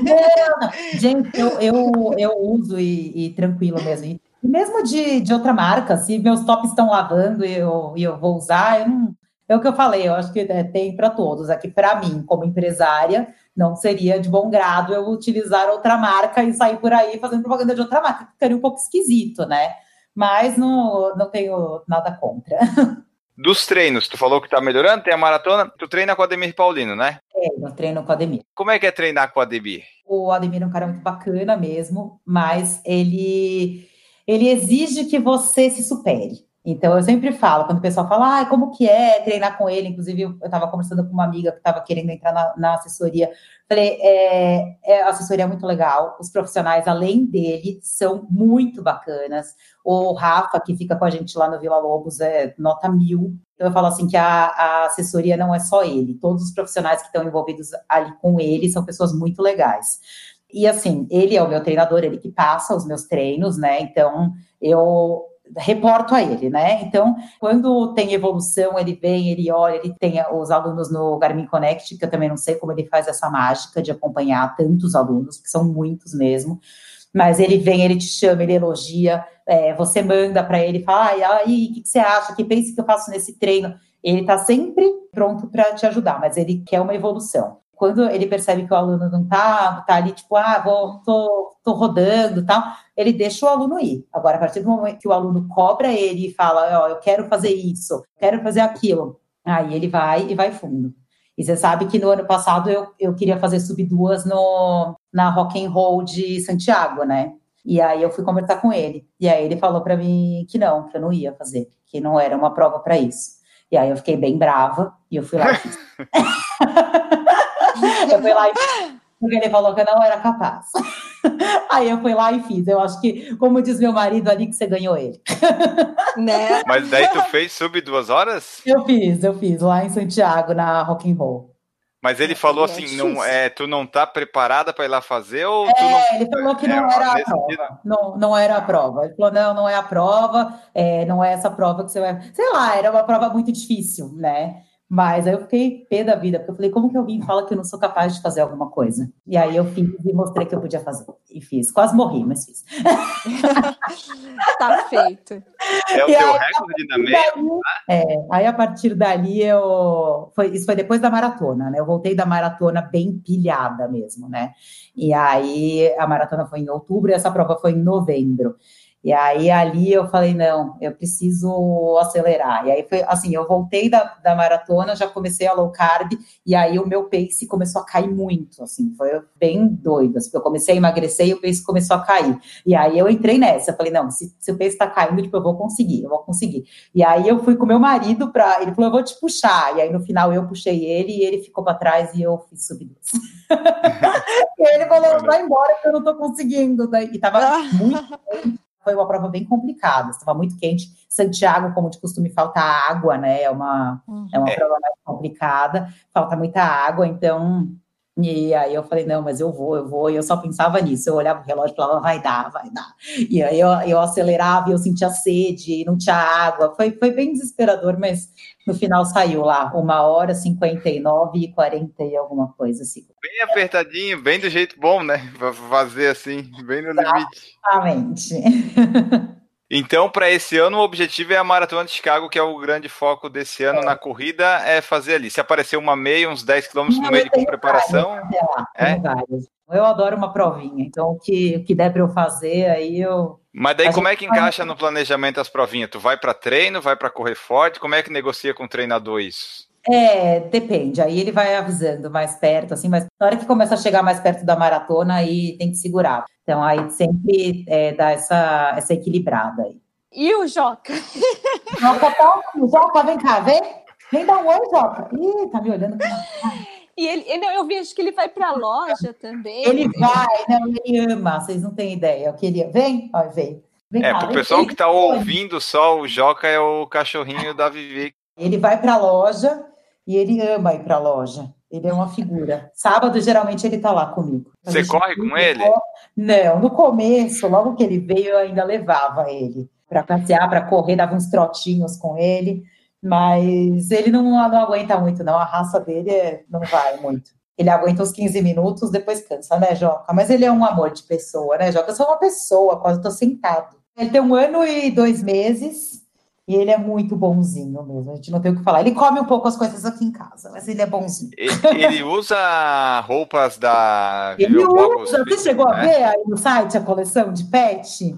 Não. Gente, eu, eu eu uso e, e tranquilo mesmo. E mesmo de, de outra marca, se meus tops estão lavando e eu, e eu vou usar, eu não, é o que eu falei, eu acho que é, tem para todos. Aqui, para mim, como empresária, não seria de bom grado eu utilizar outra marca e sair por aí fazendo propaganda de outra marca. Ficaria um pouco esquisito, né? Mas não, não tenho nada contra. <laughs> Dos treinos, tu falou que tá melhorando, tem a maratona, tu treina com o Ademir Paulino, né? É, eu treino com o Ademir. Como é que é treinar com o Ademir? O Ademir é um cara muito bacana mesmo, mas ele, ele exige que você se supere. Então, eu sempre falo, quando o pessoal fala, ah, como que é treinar com ele? Inclusive, eu estava conversando com uma amiga que estava querendo entrar na, na assessoria. Falei, é, é, a assessoria é muito legal, os profissionais, além dele, são muito bacanas. O Rafa, que fica com a gente lá no Vila Lobos, é nota mil. Então, eu falo assim que a, a assessoria não é só ele, todos os profissionais que estão envolvidos ali com ele são pessoas muito legais. E assim, ele é o meu treinador, ele que passa os meus treinos, né? Então, eu reporto a ele, né? Então, quando tem evolução, ele vem, ele olha, ele tem os alunos no Garmin Connect, que eu também não sei como ele faz essa mágica de acompanhar tantos alunos, que são muitos mesmo. Mas ele vem, ele te chama, ele elogia, é, você manda para ele, fala, ai, aí, o que, que você acha? Que pense que eu faço nesse treino? Ele está sempre pronto para te ajudar, mas ele quer uma evolução quando ele percebe que o aluno não tá, tá ali, tipo, ah, vou, tô, tô rodando tal, ele deixa o aluno ir. Agora, a partir do momento que o aluno cobra ele e fala, ó, oh, eu quero fazer isso, quero fazer aquilo, aí ele vai e vai fundo. E você sabe que no ano passado eu, eu queria fazer sub duas no, na Rock and Roll de Santiago, né? E aí eu fui conversar com ele. E aí ele falou para mim que não, que eu não ia fazer, que não era uma prova para isso. E aí eu fiquei bem brava e eu fui lá e fiz. <laughs> eu fui lá e <laughs> porque ele falou que eu não era capaz. <laughs> Aí eu fui lá e fiz. Eu acho que, como diz meu marido ali, que você ganhou ele. <laughs> Né? Mas daí tu fez sub duas horas? Eu fiz, eu fiz, lá em Santiago, na Rock and Roll. Mas ele falou é assim, não, é, tu não tá preparada para ir lá fazer ou é, não... ele falou que não é, era a prova. Não, não era a prova. Ele falou, não, não é a prova, é, não é essa prova que você vai. Sei lá, era uma prova muito difícil, né? Mas aí eu fiquei pé da vida, porque eu falei, como que alguém fala que eu não sou capaz de fazer alguma coisa? E aí eu fiz e mostrei que eu podia fazer. E fiz. Quase morri, mas fiz. <laughs> tá feito. É o e teu aí, recorde da meia? É, aí a partir dali eu... Foi, isso foi depois da maratona, né? Eu voltei da maratona bem pilhada mesmo, né? E aí a maratona foi em outubro e essa prova foi em novembro. E aí ali eu falei, não, eu preciso acelerar. E aí foi assim, eu voltei da, da maratona, já comecei a low carb, e aí o meu pace começou a cair muito, assim, foi bem doido, assim, eu comecei a emagrecer e o pace começou a cair. E aí eu entrei nessa, eu falei, não, se, se o pace tá caindo, tipo, eu vou conseguir, eu vou conseguir. E aí eu fui com meu marido para, ele falou, eu vou te puxar. E aí no final eu puxei ele e ele ficou para trás e eu fiz subir. <laughs> e ele falou, vai embora que eu não tô conseguindo. E tava <laughs> muito foi uma prova bem complicada, estava muito quente. Santiago, como de costume, falta água, né? É uma, uhum. é uma é. prova mais complicada, falta muita água, então E aí eu falei, não, mas eu vou, eu vou. E eu só pensava nisso. Eu olhava o relógio e falava, vai dar, vai dar. E aí eu, eu acelerava e eu sentia sede, não tinha água. Foi, foi bem desesperador, mas no final saiu lá, uma hora, 59 e 40 e alguma coisa assim. Bem apertadinho, bem do jeito bom, né? Pra fazer assim, bem no limite. Exatamente. <laughs> Então, para esse ano, o objetivo é a Maratona de Chicago, que é o grande foco desse ano é. na corrida, é fazer ali. Se aparecer uma meia, uns 10 quilômetros no meio com preparação. Lá, é? Eu adoro uma provinha, então o que, o que der para eu fazer, aí eu. Mas daí, como é que encaixa no planejamento as provinhas? Tu vai para treino, vai para correr forte? Como é que negocia com o treinador isso? É, depende. Aí ele vai avisando mais perto, assim, mas na hora que começa a chegar mais perto da maratona, aí tem que segurar. Então aí sempre é, dá essa, essa equilibrada aí. E o Joca? <laughs> Joca, tá? Joca, vem cá, vem. Vem dar um oi, Joca. Ih, tá me olhando. E ele, ele, eu vejo que ele vai para a loja também. Ele vai, não, ele ama, vocês não têm ideia. Eu queria. Vem, ó, vem. vem é, para o pessoal que está ouvindo só, o Joca é o cachorrinho da Vivi. Ele vai para a loja e ele ama ir para a loja. Ele é uma figura. Sábado, geralmente, ele está lá comigo. Você corre com ele? Não, no começo, logo que ele veio, eu ainda levava ele para passear, para correr, dava uns trotinhos com ele. Mas ele não, não aguenta muito, não. A raça dele é, não vai muito. Ele aguenta uns 15 minutos, depois cansa, né, Joca? Mas ele é um amor de pessoa, né, Joca? Eu sou uma pessoa, quase estou sentado. Ele tem um ano e dois meses. E ele é muito bonzinho mesmo, a gente não tem o que falar. Ele come um pouco as coisas aqui em casa, mas ele é bonzinho. Ele, usa roupas da. Ele usa. Você chegou a né? ver aí no site a coleção de pet?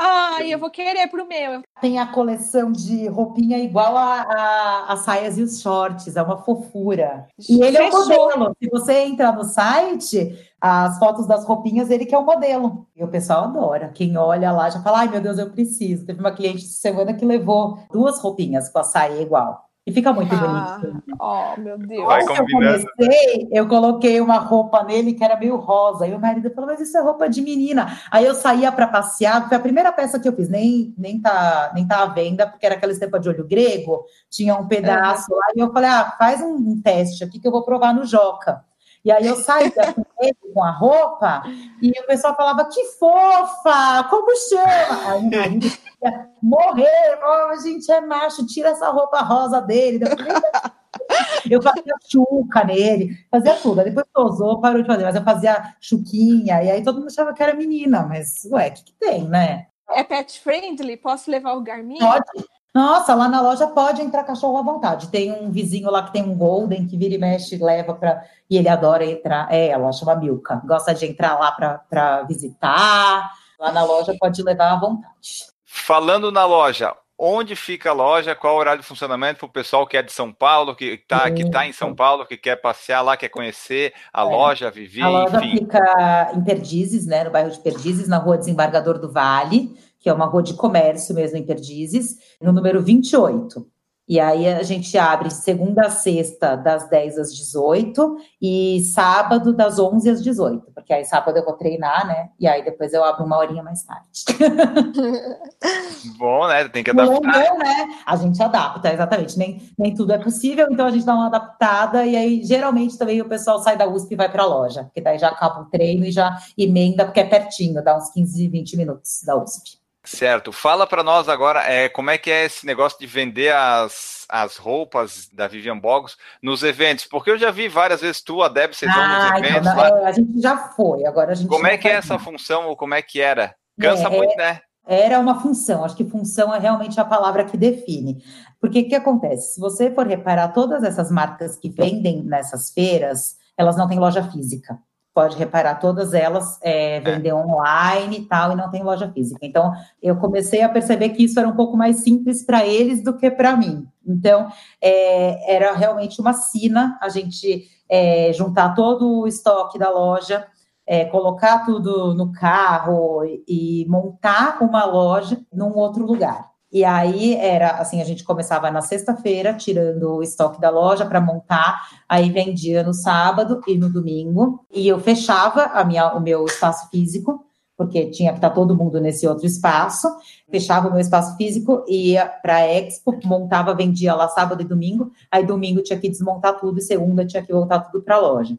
Ai, eu vou querer pro meu. Tem a coleção de roupinha igual a, a, a saias e os shorts, é uma fofura. E ele Fechou. é o modelo. Se você entra no site, as fotos das roupinhas, ele que é o modelo. E o pessoal adora. Quem olha lá já fala: ai meu Deus, eu preciso. Teve uma cliente de semana que levou duas roupinhas com a saia igual. E fica muito ah, bonito. Oh, meu Deus. Vai eu comecei, eu coloquei uma roupa nele que era meio rosa. E o marido falou, mas isso é roupa de menina. Aí eu saía para passear, foi a primeira peça que eu fiz. Nem, nem, tá, nem tá à venda, porque era aquela estampa de olho grego. Tinha um pedaço lá. E eu falei, ah, faz um, um teste aqui que eu vou provar no Joca. E aí eu saía com a roupa e o pessoal falava, que fofa, como chama? Aí ia morrer, oh, gente, é macho, tira essa roupa rosa dele. Eu fazia chuca nele, fazia tudo. Depois tosou, parou de fazer, mas eu fazia chuquinha, e aí todo mundo achava que era menina, mas ué, o que, que tem, né? É pet friendly? Posso levar o Garmin? Pode. Nossa, lá na loja pode entrar cachorro à vontade. Tem um vizinho lá que tem um Golden que vira e mexe, leva para. E ele adora entrar. É, ela chama Milka. Gosta de entrar lá para visitar. Lá na loja pode levar à vontade. Falando na loja, onde fica a loja? Qual o horário de funcionamento para o pessoal que é de São Paulo, que está que tá em São Paulo, que quer passear lá, quer conhecer a é. loja, viver? A loja enfim. fica em Perdizes, né, no bairro de Perdizes, na rua Desembargador do Vale que é uma rua de comércio mesmo em Perdizes, no número 28. E aí a gente abre segunda a sexta, das 10 às 18, e sábado, das 11 às 18, porque aí sábado eu vou treinar, né? E aí depois eu abro uma horinha mais tarde. <laughs> Bom, né? Tem que adaptar. Bom, né? A gente adapta, exatamente. Nem, nem tudo é possível, então a gente dá uma adaptada, e aí geralmente também o pessoal sai da USP e vai para a loja, porque daí já acaba o treino e já emenda, porque é pertinho, dá uns 15, 20 minutos da USP. Certo. Fala para nós agora é, como é que é esse negócio de vender as, as roupas da Vivian Bogos nos eventos, porque eu já vi várias vezes tu, a Deb, vocês vão nos ah, eventos. Então, a gente já foi, agora a gente. Como é que é essa função ou como é que era? Cansa é, muito, né? Era uma função, acho que função é realmente a palavra que define. Porque o que acontece? Se você for reparar, todas essas marcas que vendem nessas feiras, elas não têm loja física pode reparar, todas elas é, vendem online e tal, e não tem loja física. Então, eu comecei a perceber que isso era um pouco mais simples para eles do que para mim. Então, é, era realmente uma sina a gente é, juntar todo o estoque da loja, é, colocar tudo no carro e montar uma loja num outro lugar. E aí era assim, a gente começava na sexta-feira, tirando o estoque da loja para montar, aí vendia no sábado e no domingo, e eu fechava a minha, o meu espaço físico, porque tinha que estar todo mundo nesse outro espaço, fechava o meu espaço físico, ia para a Expo, montava, vendia lá sábado e domingo, aí domingo tinha que desmontar tudo e segunda tinha que voltar tudo para a loja.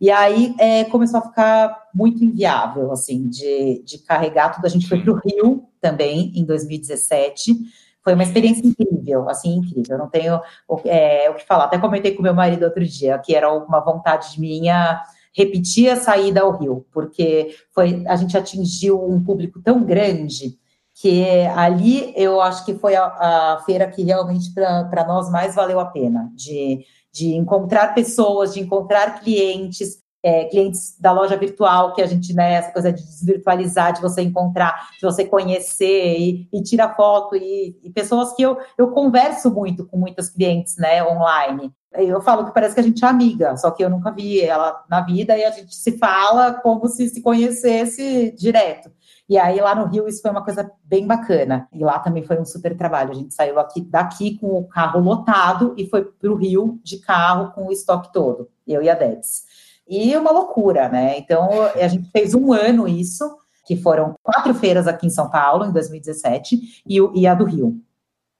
E aí é, começou a ficar muito inviável, assim, de, de carregar tudo. A gente foi para o Rio também, em 2017. Foi uma experiência incrível, assim, incrível. Não tenho é, o que falar. Até comentei com meu marido outro dia, que era uma vontade minha repetir a saída ao Rio, porque foi, a gente atingiu um público tão grande que ali eu acho que foi a, a feira que realmente para nós mais valeu a pena, de, de encontrar pessoas, de encontrar clientes, é, clientes da loja virtual, que a gente, né, essa coisa de desvirtualizar, de você encontrar, de você conhecer e, e tirar foto, e, e, pessoas que eu, eu converso muito com muitas clientes, né, online. Eu falo que parece que a gente é amiga, só que eu nunca vi ela na vida e a gente se fala como se se conhecesse direto. E aí lá no Rio isso foi uma coisa bem bacana. E lá também foi um super trabalho. A gente saiu aqui daqui com o carro lotado e foi para o Rio de carro com o estoque todo, eu e a Debs. E uma loucura, né? Então <laughs> a gente fez um ano isso, que foram quatro feiras aqui em São Paulo em 2017 e, e a do Rio.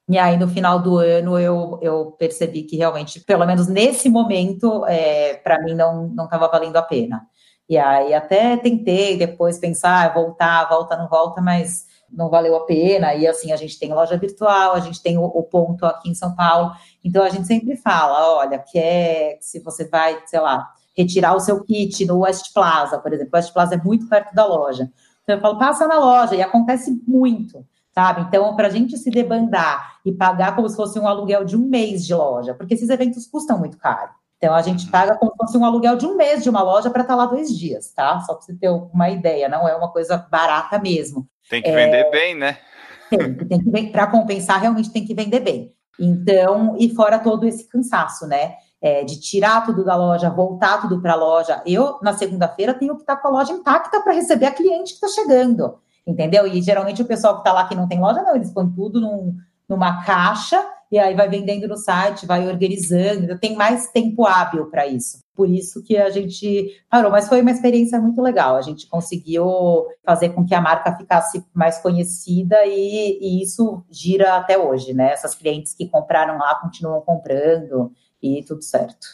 E aí, no final do ano, eu, eu percebi que realmente, pelo menos nesse momento, é, para mim não estava valendo a pena. E aí até tentei depois pensar, voltar, volta, não volta, mas não valeu a pena. E assim, a gente tem loja virtual, a gente tem o, o ponto aqui em São Paulo. Então a gente sempre fala, olha, que é se você vai, sei lá, retirar o seu kit no West Plaza, por exemplo, o West Plaza é muito perto da loja. Então eu falo, passa na loja, e acontece muito, sabe? Então, para a gente se debandar e pagar como se fosse um aluguel de um mês de loja, porque esses eventos custam muito caro. Então, a gente paga como se fosse um aluguel de um mês de uma loja para estar tá lá dois dias, tá? Só para você ter uma ideia, não é uma coisa barata mesmo. Tem que é... vender bem, né? Tem, tem que para compensar, realmente tem que vender bem. Então, e fora todo esse cansaço, né? É, de tirar tudo da loja, voltar tudo para a loja. Eu, na segunda-feira, tenho que estar com a loja intacta para receber a cliente que está chegando, entendeu? E geralmente o pessoal que está lá que não tem loja, não, eles põem tudo num, numa caixa e aí vai vendendo no site, vai organizando, tem mais tempo hábil para isso. Por isso que a gente parou, mas foi uma experiência muito legal. A gente conseguiu fazer com que a marca ficasse mais conhecida e, e isso gira até hoje, né? Essas clientes que compraram lá continuam comprando e tudo certo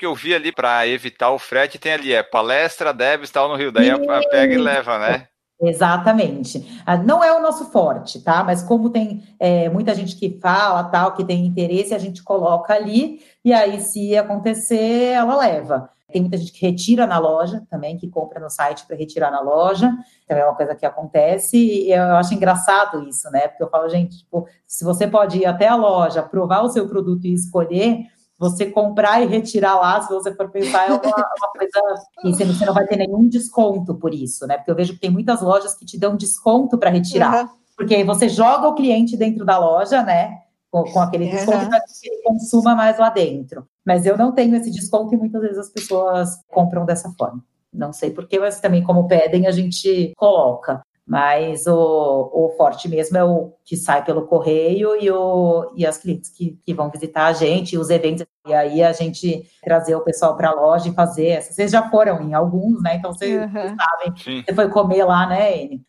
que eu vi ali para evitar o frete tem ali é palestra, debs tal no Rio, daí a, a pega e leva, né? Exatamente. Ah, não é o nosso forte, tá? Mas como tem é, muita gente que fala, tal, que tem interesse, a gente coloca ali, e aí, se acontecer, ela leva. Tem muita gente que retira na loja também, que compra no site para retirar na loja. Então é uma coisa que acontece e eu acho engraçado isso, né? Porque eu falo, gente, tipo, se você pode ir até a loja, provar o seu produto e escolher, você comprar e retirar lá, se você for pensar, é uma, uma coisa que você não vai ter nenhum desconto por isso, né? Porque eu vejo que tem muitas lojas que te dão desconto para retirar. Uhum. Porque você joga o cliente dentro da loja, né? Com, com aquele desconto uhum. para que ele consuma mais lá dentro. Mas eu não tenho esse desconto e muitas vezes as pessoas compram dessa forma. Não sei porquê, mas também, como pedem, a gente coloca. Mas o, o forte mesmo é o que sai pelo correio e, o, e as clientes que, que vão visitar a gente, os eventos. E aí a gente trazer o pessoal para a loja e fazer. Vocês já foram em alguns, né? Então vocês, uhum. sabem. Sim. Você foi comer lá, né, Ene?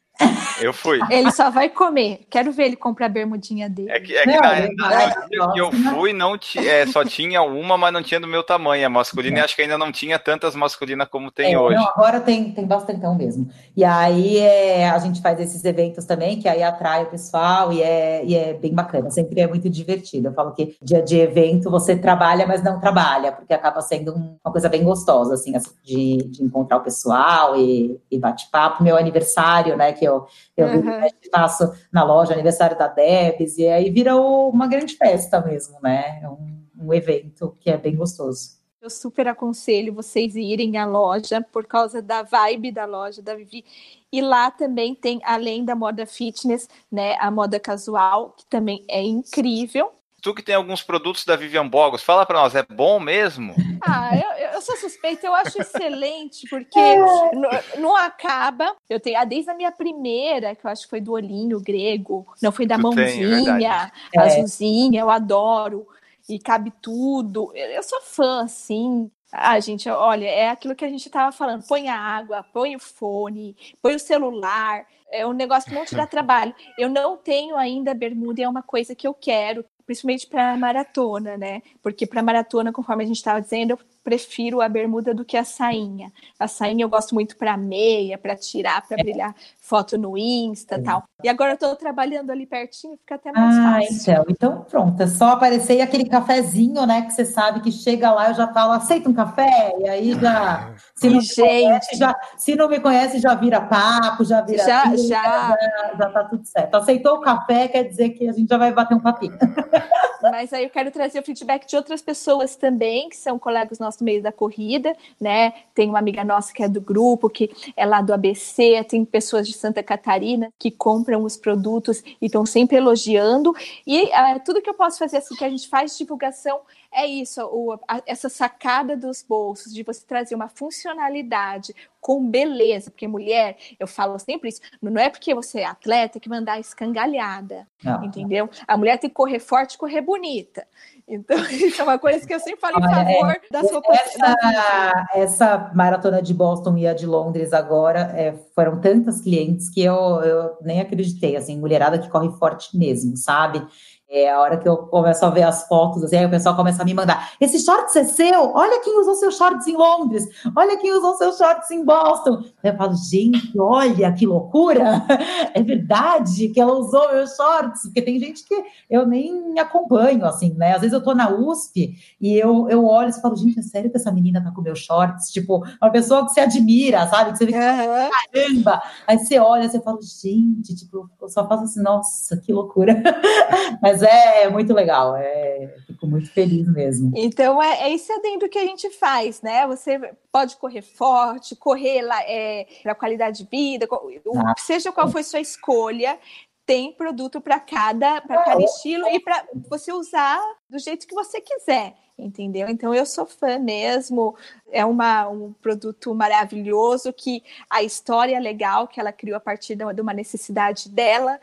Eu fui. Ele só vai comer. Quero ver ele comprar a bermudinha dele. É que, é que não, na, na, que eu fui, não é, só tinha uma, mas não tinha do meu tamanho. A masculina, e acho que ainda não tinha tantas masculinas como tem é, hoje. Não, agora tem, tem bastantão mesmo. E aí é, a gente faz esses eventos também, que aí atrai o pessoal e é, e é bem bacana. Sempre é muito divertido. Eu falo que dia de evento você trabalha, mas não trabalha, porque acaba sendo uma coisa bem gostosa, assim, de, de encontrar o pessoal e, e bate-papo. Meu aniversário, né, que eu, eu uhum. faço na loja, aniversário da Debs, e aí vira uma grande festa mesmo, né? É um, um evento que é bem gostoso. Eu super aconselho vocês irem à loja por causa da vibe da loja da Vivi. E lá também tem, além da moda fitness, né, a moda casual, que também é incrível tu que tem alguns produtos da Vivian Bogos, fala para nós, é bom mesmo? Ah, eu, eu sou suspeita, eu acho excelente, porque não, não, acaba. Eu tenho, ah, desde a minha primeira, que eu acho que foi do olhinho grego, não foi da tu mãozinha, tem, é azulzinha, eu adoro, e cabe tudo. Eu, eu sou fã, assim. Ah, gente, olha, é aquilo que a gente estava falando. Põe a água, põe o fone, põe o celular. É um negócio que não te dá <laughs> trabalho. Eu não tenho ainda bermuda, é uma coisa que eu quero principalmente para maratona, né? Porque para maratona, conforme a gente estava dizendo, eu prefiro a bermuda do que a sainha. A sainha eu gosto muito para meia, para tirar, para é. brilhar foto no Insta e tal. E agora eu estou trabalhando ali pertinho, fica até mais ah, fácil. Então, então pronto, é só aparecer e aquele cafezinho, né, que você sabe que chega lá, eu já falo, aceita um café, e aí já, <laughs> se não, gente. Conhece, já, se não me conhece, já vira papo, já vira já, já. já, já tá tudo certo. Aceitou o café, quer dizer que a gente já vai bater um papinho. <laughs> Mas aí eu quero trazer o feedback de outras pessoas também, que são colegas nossos no meio da corrida, né? Tem uma amiga nossa que é do grupo, que é lá do ABC, tem pessoas de Santa Catarina que compram os produtos e estão sempre elogiando. E uh, tudo que eu posso fazer assim, que a gente faz divulgação é isso, o, a, essa sacada dos bolsos, de você trazer uma funcionalidade com beleza, porque mulher, eu falo sempre isso, não é porque você é atleta que mandar escangalhada, não. entendeu? A mulher tem que correr forte, correr bonita. Então, <laughs> isso é uma coisa que eu sempre falo em favor é, das roupas. Essa, essa, maratona de Boston e a de Londres agora é, foram tantas clientes que eu, eu nem acreditei, assim, mulherada que corre forte mesmo, sabe? É a hora que eu começo a ver as fotos, assim, aí o pessoal começa a me mandar: esse shorts é seu? Olha quem usou seus shorts em Londres, olha quem usou seus shorts em Boston. Eu falo, gente, olha que loucura! <laughs> É verdade que ela usou meus shorts, porque tem gente que eu nem acompanho, assim, né? Às vezes eu tô na USP e eu, eu olho e falo, gente, é sério que essa menina tá com meus shorts? Tipo, uma pessoa que você admira, sabe? Que você vê, uhum. caramba! Aí você olha, você fala, gente, tipo, eu só faço assim, nossa, que loucura. <laughs> Mas mas é muito legal, é, fico muito feliz mesmo. Então é, é esse adendo que a gente faz, né? Você pode correr forte, correr lá é, para qualidade de vida, ah. seja qual for sua escolha, tem produto para cada, para cada estilo e para você usar do jeito que você quiser, entendeu? Então eu sou fã mesmo, é uma, um produto maravilhoso que a história é legal que ela criou a partir de uma necessidade dela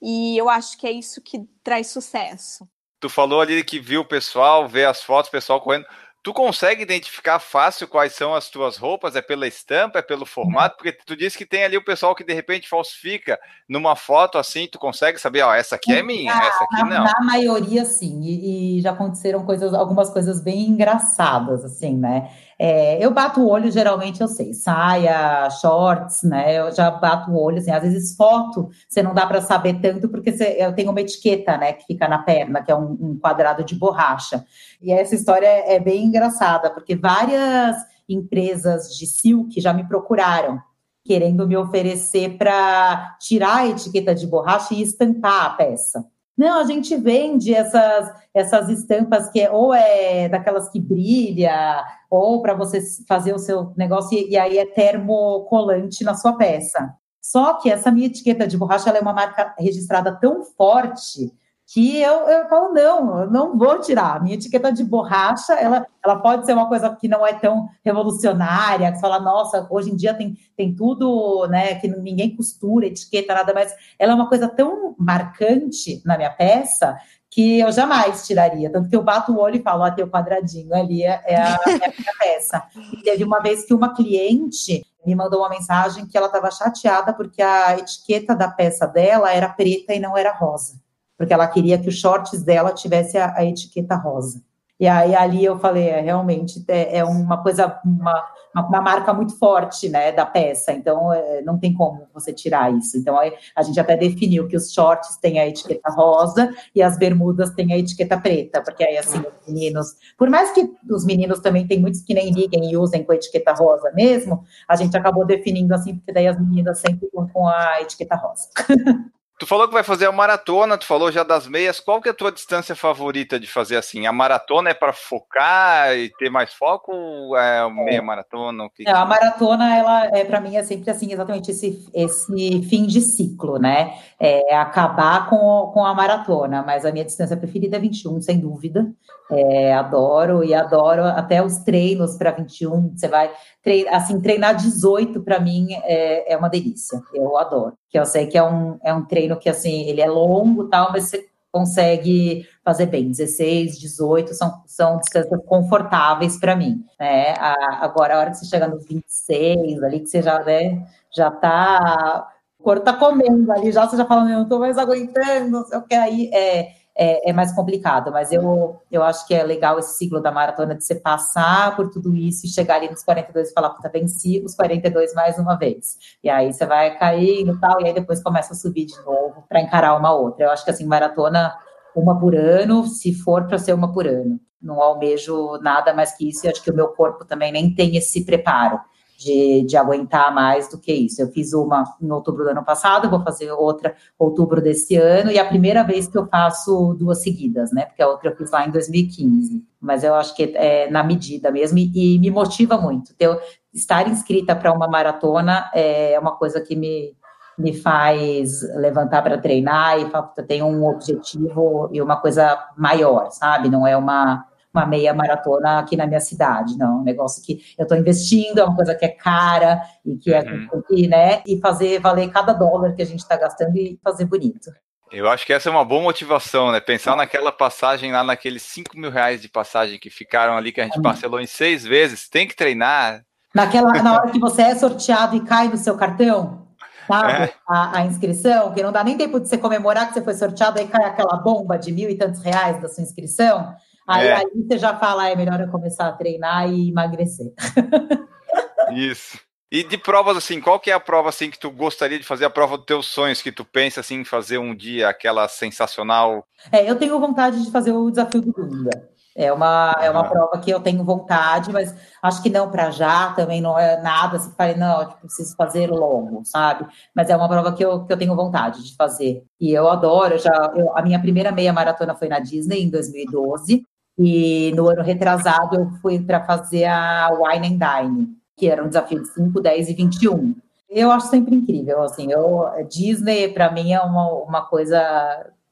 e eu acho que é isso que traz sucesso. Tu falou ali que viu o pessoal, vê as fotos, o pessoal correndo. Tu consegue identificar fácil quais são as tuas roupas? É pela estampa, é pelo formato? Porque tu disse que tem ali o pessoal que de repente falsifica numa foto assim, tu consegue saber, ó, essa aqui é minha, essa aqui não. Na maioria, sim, e, e já aconteceram coisas, algumas coisas bem engraçadas, assim, né? É, eu bato o olho, geralmente eu sei, saia, shorts, né? Eu já bato o olho, assim, às vezes foto você não dá para saber tanto, porque você, eu tenho uma etiqueta, né, que fica na perna, que é um, um quadrado de borracha. E essa história é, é bem engraçada, porque várias empresas de silk já me procuraram querendo me oferecer para tirar a etiqueta de borracha e estampar a peça. Não, a gente vende essas, essas estampas que é, ou é daquelas que brilha, ou para você fazer o seu negócio, e, e aí é termocolante na sua peça. Só que essa minha etiqueta de borracha é uma marca registrada tão forte que eu, eu falo, não, eu não vou tirar. A minha etiqueta de borracha, ela, ela pode ser uma coisa que não é tão revolucionária, que você fala, nossa, hoje em dia tem, tem tudo, né, que ninguém costura, etiqueta, nada mais. Ela é uma coisa tão marcante na minha peça que eu jamais tiraria. Tanto que eu bato o olho e falo, ó, tem o quadradinho ali, é, é, a, é a minha peça. E teve uma vez que uma cliente me mandou uma mensagem que ela estava chateada porque a etiqueta da peça dela era preta e não era rosa porque ela queria que os shorts dela tivesse a, a etiqueta rosa. E aí ali eu falei, é, realmente é, é uma coisa, uma, uma, marca muito forte, né, da peça. Então é, não tem como você tirar isso. Então a gente até definiu que os shorts têm a etiqueta rosa e as bermudas têm a etiqueta preta, porque aí assim os meninos, por mais que os meninos também tem muitos que nem liguem e usem com a etiqueta rosa mesmo, a gente acabou definindo assim, porque daí as meninas sempre com a etiqueta rosa. <laughs> Tu falou que vai fazer a maratona, tu falou já das meias. Qual que é a tua distância favorita de fazer assim? A maratona é para focar e ter mais foco ou é a meia maratona? Que é, a maratona, ela é para mim é sempre assim, exatamente esse, esse fim de ciclo, né? É acabar com, com a maratona, mas a minha distância preferida é 21, sem dúvida. É, adoro e adoro até os treinos para 21. Você vai treinar, assim, treinar 18 para mim é, é uma delícia. Eu adoro. Que eu sei que é um, é um treino que assim, ele é longo tal, mas você consegue fazer bem. 16, 18 são, são distâncias confortáveis para mim. Né? A, agora, a hora que você chega nos 26, ali que você já, né, já tá. O corpo tá comendo ali, já você já fala, não, não tô mais aguentando, não sei o que aí. É, é, é, mais complicado, mas eu, eu acho que é legal esse ciclo da maratona de você passar por tudo isso e chegar ali nos 42 e falar, puta, venci os 42 mais uma vez. E aí você vai caindo e tal, e aí depois começa a subir de novo para encarar uma outra. Eu acho que assim, maratona uma por ano, se for para ser uma por ano. Não almejo nada mais que isso, e acho que o meu corpo também nem tem esse preparo de, de aguentar mais do que isso. Eu fiz uma em outubro do ano passado, vou fazer outra outubro desse ano, e é a primeira vez que eu faço duas seguidas, né? Porque a outra eu fiz lá em 2015. Mas eu acho que é na medida mesmo, e, e me motiva muito. Ter, estar inscrita para uma maratona é uma coisa que me, me faz levantar para treinar e tem um objetivo e uma coisa maior, sabe? Não é uma uma meia maratona aqui na minha cidade, não, um negócio que eu estou investindo, é uma coisa que é cara e que é, uhum. né, e fazer valer cada dólar que a gente está gastando e fazer bonito. Eu acho que essa é uma boa motivação, né? Pensar naquela passagem lá, naqueles 5 mil reais de passagem que ficaram ali, que a gente parcelou em seis vezes, tem que treinar. Naquela, na hora <laughs> que você é sorteado e cai no seu cartão, sabe? É. A, a, inscrição, que não dá nem tempo de você comemorar que você foi sorteado, aí cai aquela bomba de mil e tantos reais da sua inscrição. Aí, é. aí você já fala, é melhor eu começar a treinar e emagrecer. <laughs> Isso. E de provas assim, qual que é a prova assim que tu gostaria de fazer a prova dos teus sonhos que tu pensa assim em fazer um dia aquela sensacional? É, eu tenho vontade de fazer o desafio do Dunga. É uma, é uma prova que eu tenho vontade, mas acho que não para já, também não é nada assim, falei, não, eu tipo, preciso fazer longo, sabe? Mas é uma prova que eu, que eu tenho vontade de fazer. E eu adoro, já, eu, a minha primeira meia maratona foi na Disney em 2012, e no ano retrasado eu fui para fazer a Wine and Dine, que era um desafio de 5, 10 e 21. Eu acho sempre incrível, assim, eu, Disney para mim é uma, uma coisa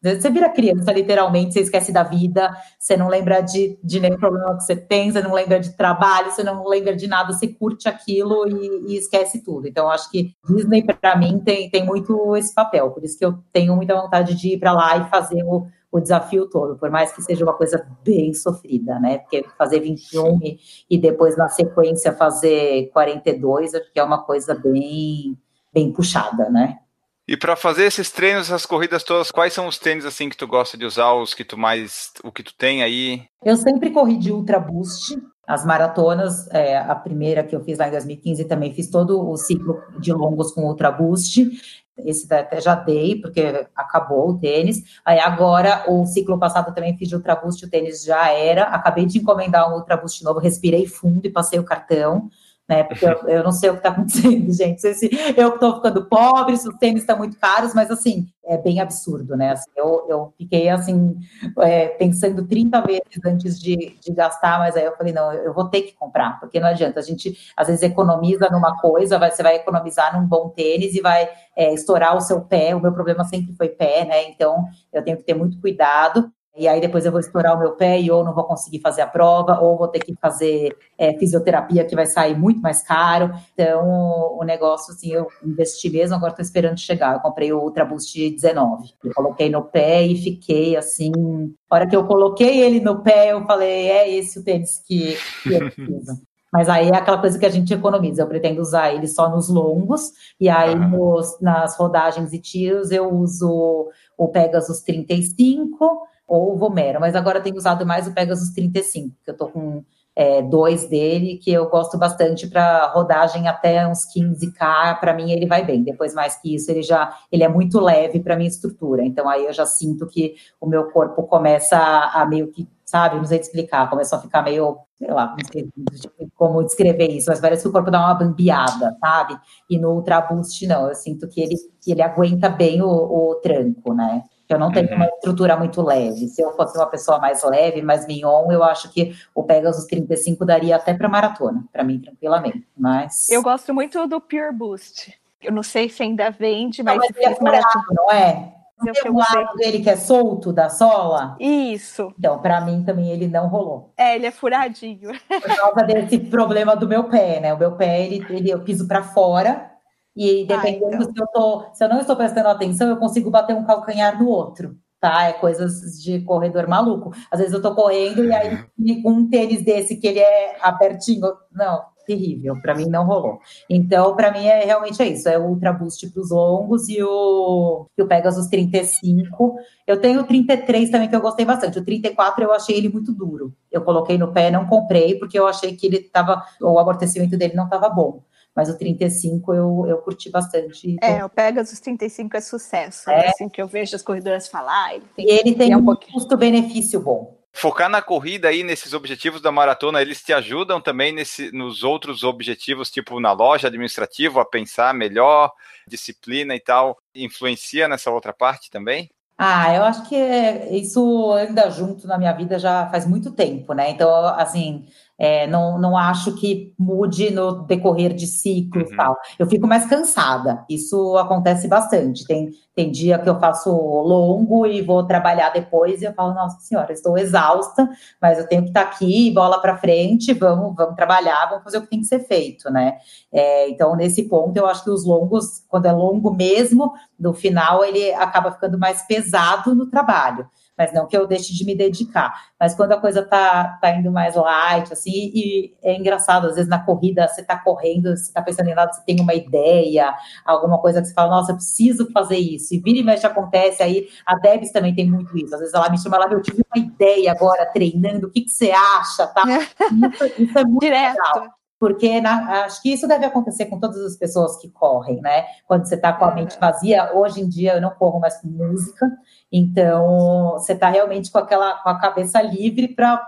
você vira criança, literalmente, você esquece da vida, você não lembra de, de nenhum problema que você tem, você não lembra de trabalho, você não lembra de nada, você curte aquilo e, e esquece tudo. Então, acho que Disney, para mim, tem, tem muito esse papel, por isso que eu tenho muita vontade de ir para lá e fazer o, o desafio todo, por mais que seja uma coisa bem sofrida, né? Porque fazer 21 e, e depois, na sequência, fazer 42, acho que é uma coisa bem, bem puxada, né? E para fazer esses treinos, essas corridas todas, quais são os tênis assim que tu gosta de usar, os que tu mais, o que tu tem aí? Eu sempre corri de Ultra Boost. As maratonas, é, a primeira que eu fiz lá em 2015, também fiz todo o ciclo de longos com Ultra Boost. Esse até já dei, porque acabou o tênis. Aí agora, o ciclo passado também fiz de Ultra Boost, o tênis já era. Acabei de encomendar um Ultra Boost novo, respirei fundo e passei o cartão né? Porque eu, eu não sei o que está acontecendo, <laughs> gente. Se eu estou ficando pobre, se os tênis estão muito caros, mas assim, é bem absurdo, né? Assim, eu, eu fiquei assim, é, pensando 30 vezes antes de, de gastar, mas aí eu falei, não, eu vou ter que comprar, porque não adianta. A gente às vezes economiza numa coisa, vai, você vai economizar num bom tênis e vai é, estourar o seu pé. O meu problema sempre foi pé, né? Então eu tenho que ter muito cuidado e aí depois eu vou estourar o meu pé e ou não vou conseguir fazer a prova, ou vou ter que fazer é, fisioterapia que vai sair muito mais caro. Então, o negócio, assim, eu investi mesmo, agora estou esperando chegar. Eu comprei o Ultra Boost 19. Eu coloquei no pé e fiquei assim. A hora que eu coloquei ele no pé, eu falei, é esse o tênis que, que eu preciso. <laughs> Mas aí é aquela coisa que a gente economiza. Eu pretendo usar ele só nos longos, e aí nos, nas rodagens e tiros eu uso o Pegasus 35 ou o Vomero, mas agora tenho usado mais o Pegasus 35, que eu tô com é, dois dele, que eu gosto bastante para rodagem até uns 15K, para mim ele vai bem. Depois, mais que isso, ele já ele é muito leve para minha estrutura. Então aí eu já sinto que o meu corpo começa a, a meio que, sabe, não sei explicar, começou a ficar meio, sei lá, não sei como descrever isso, mas parece que o corpo dá uma bambeada, sabe? E no Ultra Boost, não, eu sinto que ele, que ele aguenta bem o, o tranco, né? Eu não tenho uhum. uma estrutura muito leve. Se eu fosse uma pessoa mais leve, mais mignon, eu acho que o Pegasus 35 daria até para maratona, para mim, tranquilamente. Mas. Eu gosto muito do Pure Boost. Eu não sei se ainda vende, mas. Não, mas é maratona, não é? Tem um lado dele que é solto da sola? Isso. Então, para mim também ele não rolou. É, ele é furadinho. Por causa desse <laughs> problema do meu pé, né? O meu pé, ele, ele eu piso para fora e dependendo ah, então. se eu tô, se eu não estou prestando atenção, eu consigo bater um calcanhar no outro, tá? É coisas de corredor maluco. Às vezes eu tô correndo e aí com um tênis desse que ele é apertinho, não, terrível. Para mim não rolou. Então, para mim é realmente é isso, é o Ultra Boost para os longos e o, e o Pegasus 35. Eu tenho o 33 também que eu gostei bastante. O 34 eu achei ele muito duro. Eu coloquei no pé, não comprei porque eu achei que ele tava o amortecimento dele não estava bom mas o 35 eu, eu curti bastante. É, o Pegasus 35 é sucesso, é. assim que eu vejo as corredoras falar. Ele tem, e ele tem um, um custo-benefício bom. Focar na corrida aí, nesses objetivos da maratona, eles te ajudam também nesse, nos outros objetivos, tipo na loja administrativa, a pensar melhor, disciplina e tal, influencia nessa outra parte também? Ah, eu acho que isso anda junto na minha vida já faz muito tempo, né? Então, assim, é, não, não acho que mude no decorrer de ciclos uhum. tal. Eu fico mais cansada. Isso acontece bastante. Tem, tem dia que eu faço longo e vou trabalhar depois e eu falo, nossa senhora, estou exausta, mas eu tenho que estar aqui, bola para frente, vamos, vamos trabalhar, vamos fazer o que tem que ser feito, né? É, então, nesse ponto, eu acho que os longos, quando é longo mesmo, no final ele acaba ficando mais pesado no trabalho mas não que eu deixe de me dedicar. Mas quando a coisa tá, tá indo mais light, assim, e é engraçado, às vezes na corrida você tá correndo, você tá pensando em nada, você tem uma ideia, alguma coisa que você fala, nossa, eu preciso fazer isso, e vira e mexe acontece, aí a Debs também tem muito isso, às vezes ela me chama lá, eu tive uma ideia agora treinando, o que, que você acha, tá? Isso, isso é muito <laughs> Direto. legal porque na, acho que isso deve acontecer com todas as pessoas que correm, né? Quando você está com a mente vazia, hoje em dia eu não corro mais com música, então você está realmente com aquela com a cabeça livre para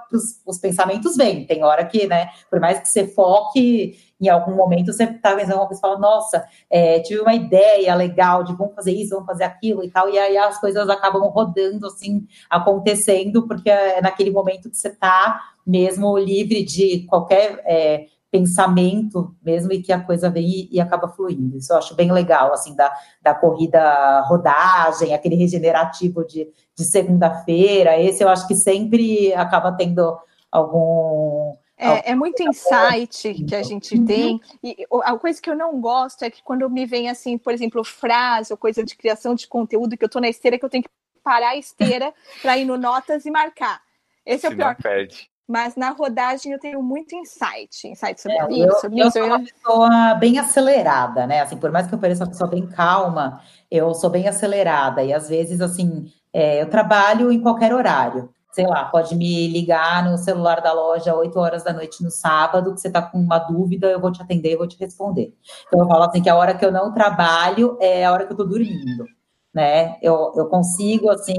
os pensamentos vêm. Tem hora que, né? Por mais que você foque, em algum momento você está pensando uma coisa e fala, nossa, é, tive uma ideia legal de vamos fazer isso, vamos fazer aquilo e tal, e aí as coisas acabam rodando assim, acontecendo, porque é naquele momento que você está mesmo livre de qualquer. É, pensamento mesmo e que a coisa vem e, e, acaba fluindo. Isso eu acho bem legal, assim, da, da corrida rodagem, aquele regenerativo de, de segunda-feira. Esse eu acho que sempre acaba tendo algum. É, é muito insight que a gente uhum. tem. E a coisa que eu não gosto é que quando me vem assim, por exemplo, frase ou coisa de criação de conteúdo, que eu estou na esteira, que eu tenho que parar a esteira <laughs> para ir no notas e marcar. Esse é o pior. Perde mas na rodagem eu tenho muito insight, insight sobre é, isso, eu, sobre eu isso. Sou uma pessoa bem acelerada, né? Assim, por mais que eu pareça uma pessoa bem calma, eu sou bem acelerada e às vezes assim é, eu trabalho em qualquer horário. Sei lá, pode me ligar no celular da loja 8 horas da noite no sábado, que você está com uma dúvida, eu vou te atender, eu vou te responder. Então eu falo assim que a hora que eu não trabalho é a hora que eu estou dormindo né? Eu, eu consigo, assim,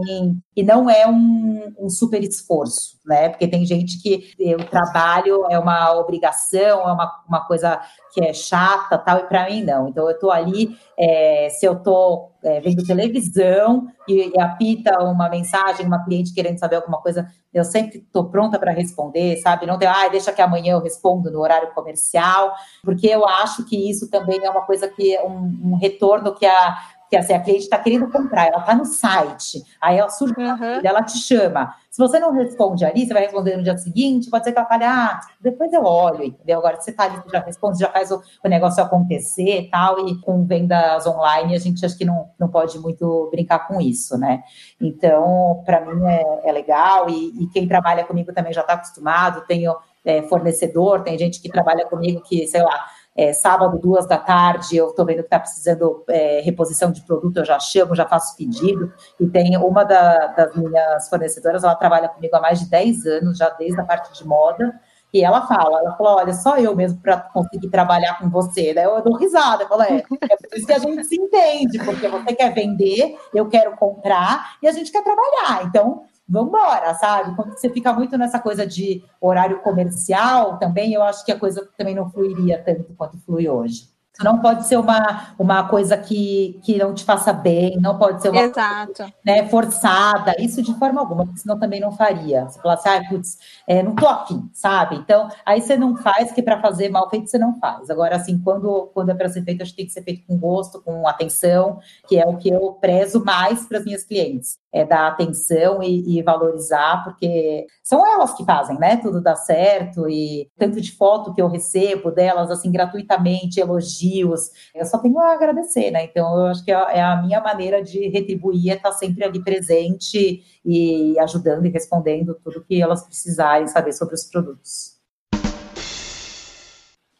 e não é um, um, super esforço, né? Porque tem gente que o trabalho é uma obrigação, é uma, uma coisa que é chata, tal, e para mim não. Então eu estou ali, é, se eu estou é, vendo televisão e, e, apita uma mensagem, uma cliente querendo saber alguma coisa, eu sempre estou pronta para responder, sabe? Não tem, ah, deixa que amanhã eu respondo no horário comercial, porque eu acho que isso também é uma coisa que um, um retorno que a que assim, a cliente está querendo comprar, ela está no site, aí ela surge, uhum. ela te chama. Se você não responde ali, você vai responder no dia seguinte, pode ser que ela fale, ah, depois eu olho, entendeu? Agora, você está ali, você já responde, já faz o, o, negócio acontecer e tal, e com vendas online, a gente acho que não, não pode muito brincar com isso, né? Então, para mim é, é legal, e, e, quem trabalha comigo também já está acostumado, tenho é, fornecedor, tem gente que trabalha comigo que, sei lá, é, sábado, duas da tarde, eu estou vendo que está precisando é, reposição de produto, eu já chamo, já faço pedido. E tem uma da, das minhas fornecedoras, ela trabalha comigo há mais de 10 anos, já desde a parte de moda. E ela fala, ela falou, olha, só eu mesmo para conseguir trabalhar com você. Daí eu dou risada, eu falo, é, é por isso que a gente se entende, porque você quer vender, eu quero comprar e a gente quer trabalhar. Então, vamos embora, sabe? Quando você fica muito nessa coisa de horário comercial também, eu acho que a coisa também não fluiria tanto quanto flui hoje. Não pode ser uma, uma coisa que, que não te faça bem, não pode ser uma Exato. Coisa, né, forçada, isso de forma alguma, porque senão também não faria. Você fala assim, ah, putz, é, não tô afim, sabe? Então, aí você não faz, que para fazer mal feito você não faz. Agora, assim, quando, quando é para ser feito, acho que tem que ser feito com gosto, com atenção, que é o que eu prezo mais para as minhas clientes é, dar atenção e, e, valorizar, porque são elas que fazem, né? Tudo dá certo e tanto de foto que eu recebo delas, assim, gratuitamente, elogios, eu só tenho a agradecer, né? Então, eu acho que é, é a minha maneira de retribuir é estar sempre ali presente e ajudando e respondendo tudo que elas precisarem saber sobre os produtos.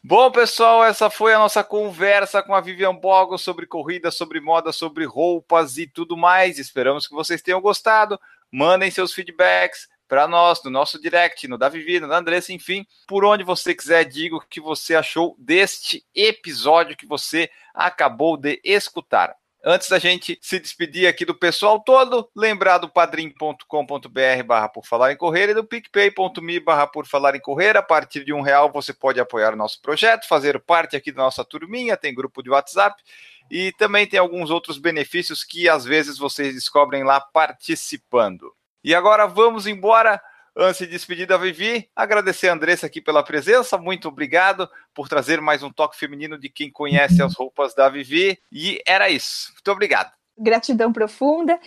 Bom, pessoal, essa foi a nossa conversa com a Vivian Bogo sobre corrida, sobre moda, sobre roupas e tudo mais. Esperamos que vocês tenham gostado. Mandem seus feedbacks para nós, no nosso direct, no da Vivi, no Andressa, enfim, por onde você quiser, diga o que você achou deste episódio que você acabou de escutar. Antes da gente se despedir aqui do pessoal todo, lembrar do padrim.com.br barra por falar em correr e do picpay.me barra por falar em correr. A partir de um real você pode apoiar o nosso projeto, fazer parte aqui da nossa turminha, tem grupo de WhatsApp e também tem alguns outros benefícios que às vezes vocês descobrem lá participando. E agora vamos embora. Antes de despedir da Vivi, agradecer a Andressa aqui pela presença. Muito obrigado por trazer mais um toque feminino de quem conhece as roupas da Vivi. E era isso. Muito obrigado. Gratidão profunda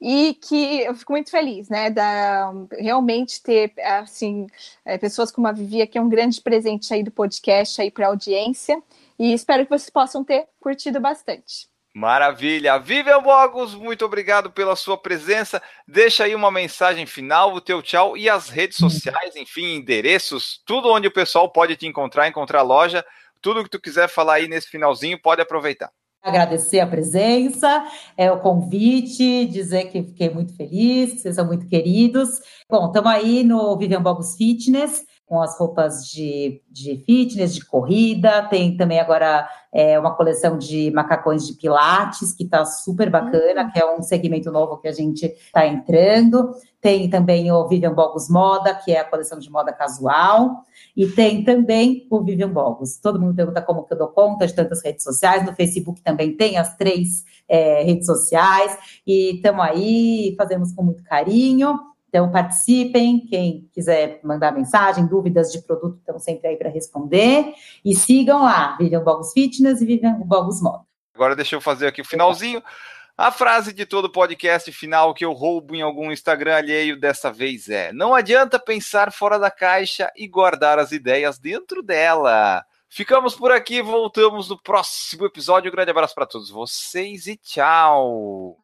e que eu fico muito feliz, né, da realmente ter assim é, pessoas como a Vivi que é um grande presente aí do podcast aí para a audiência e espero que vocês possam ter curtido bastante. Maravilha. Vivian Bogos, muito obrigado pela sua presença. Deixa aí uma mensagem final, o teu tchau e as redes uhum. sociais, enfim, endereços, tudo onde o pessoal pode te encontrar, encontrar a loja, tudo que tu quiser falar aí nesse finalzinho, pode aproveitar. Agradecer a presença, é o convite, dizer que fiquei muito feliz, vocês são muito queridos. Bom, estamos aí no Vivian Bogos Fitness com as roupas de, de fitness, de corrida. Tem também agora é, uma coleção de macacões de pilates, que está super bacana, uhum. que é um segmento novo que a gente está entrando. Tem também o Vivian Bogos Moda, que é a coleção de moda casual. E tem também o Vivian Bogos. Todo mundo pergunta como que eu dou conta de tantas redes sociais. No Facebook também tem as três é, redes sociais. E estamos aí, fazemos com muito carinho. Então, participem. Quem quiser mandar mensagem, dúvidas de produto, estão sempre aí para responder. E sigam lá, Vivian Bogos Fitness e Vivian Bogos Moda. Agora deixa eu fazer aqui o finalzinho. A frase de todo podcast final que eu roubo em algum Instagram alheio dessa vez é: Não adianta pensar fora da caixa e guardar as ideias dentro dela. Ficamos por aqui, voltamos no próximo episódio. Um grande abraço para todos vocês e tchau.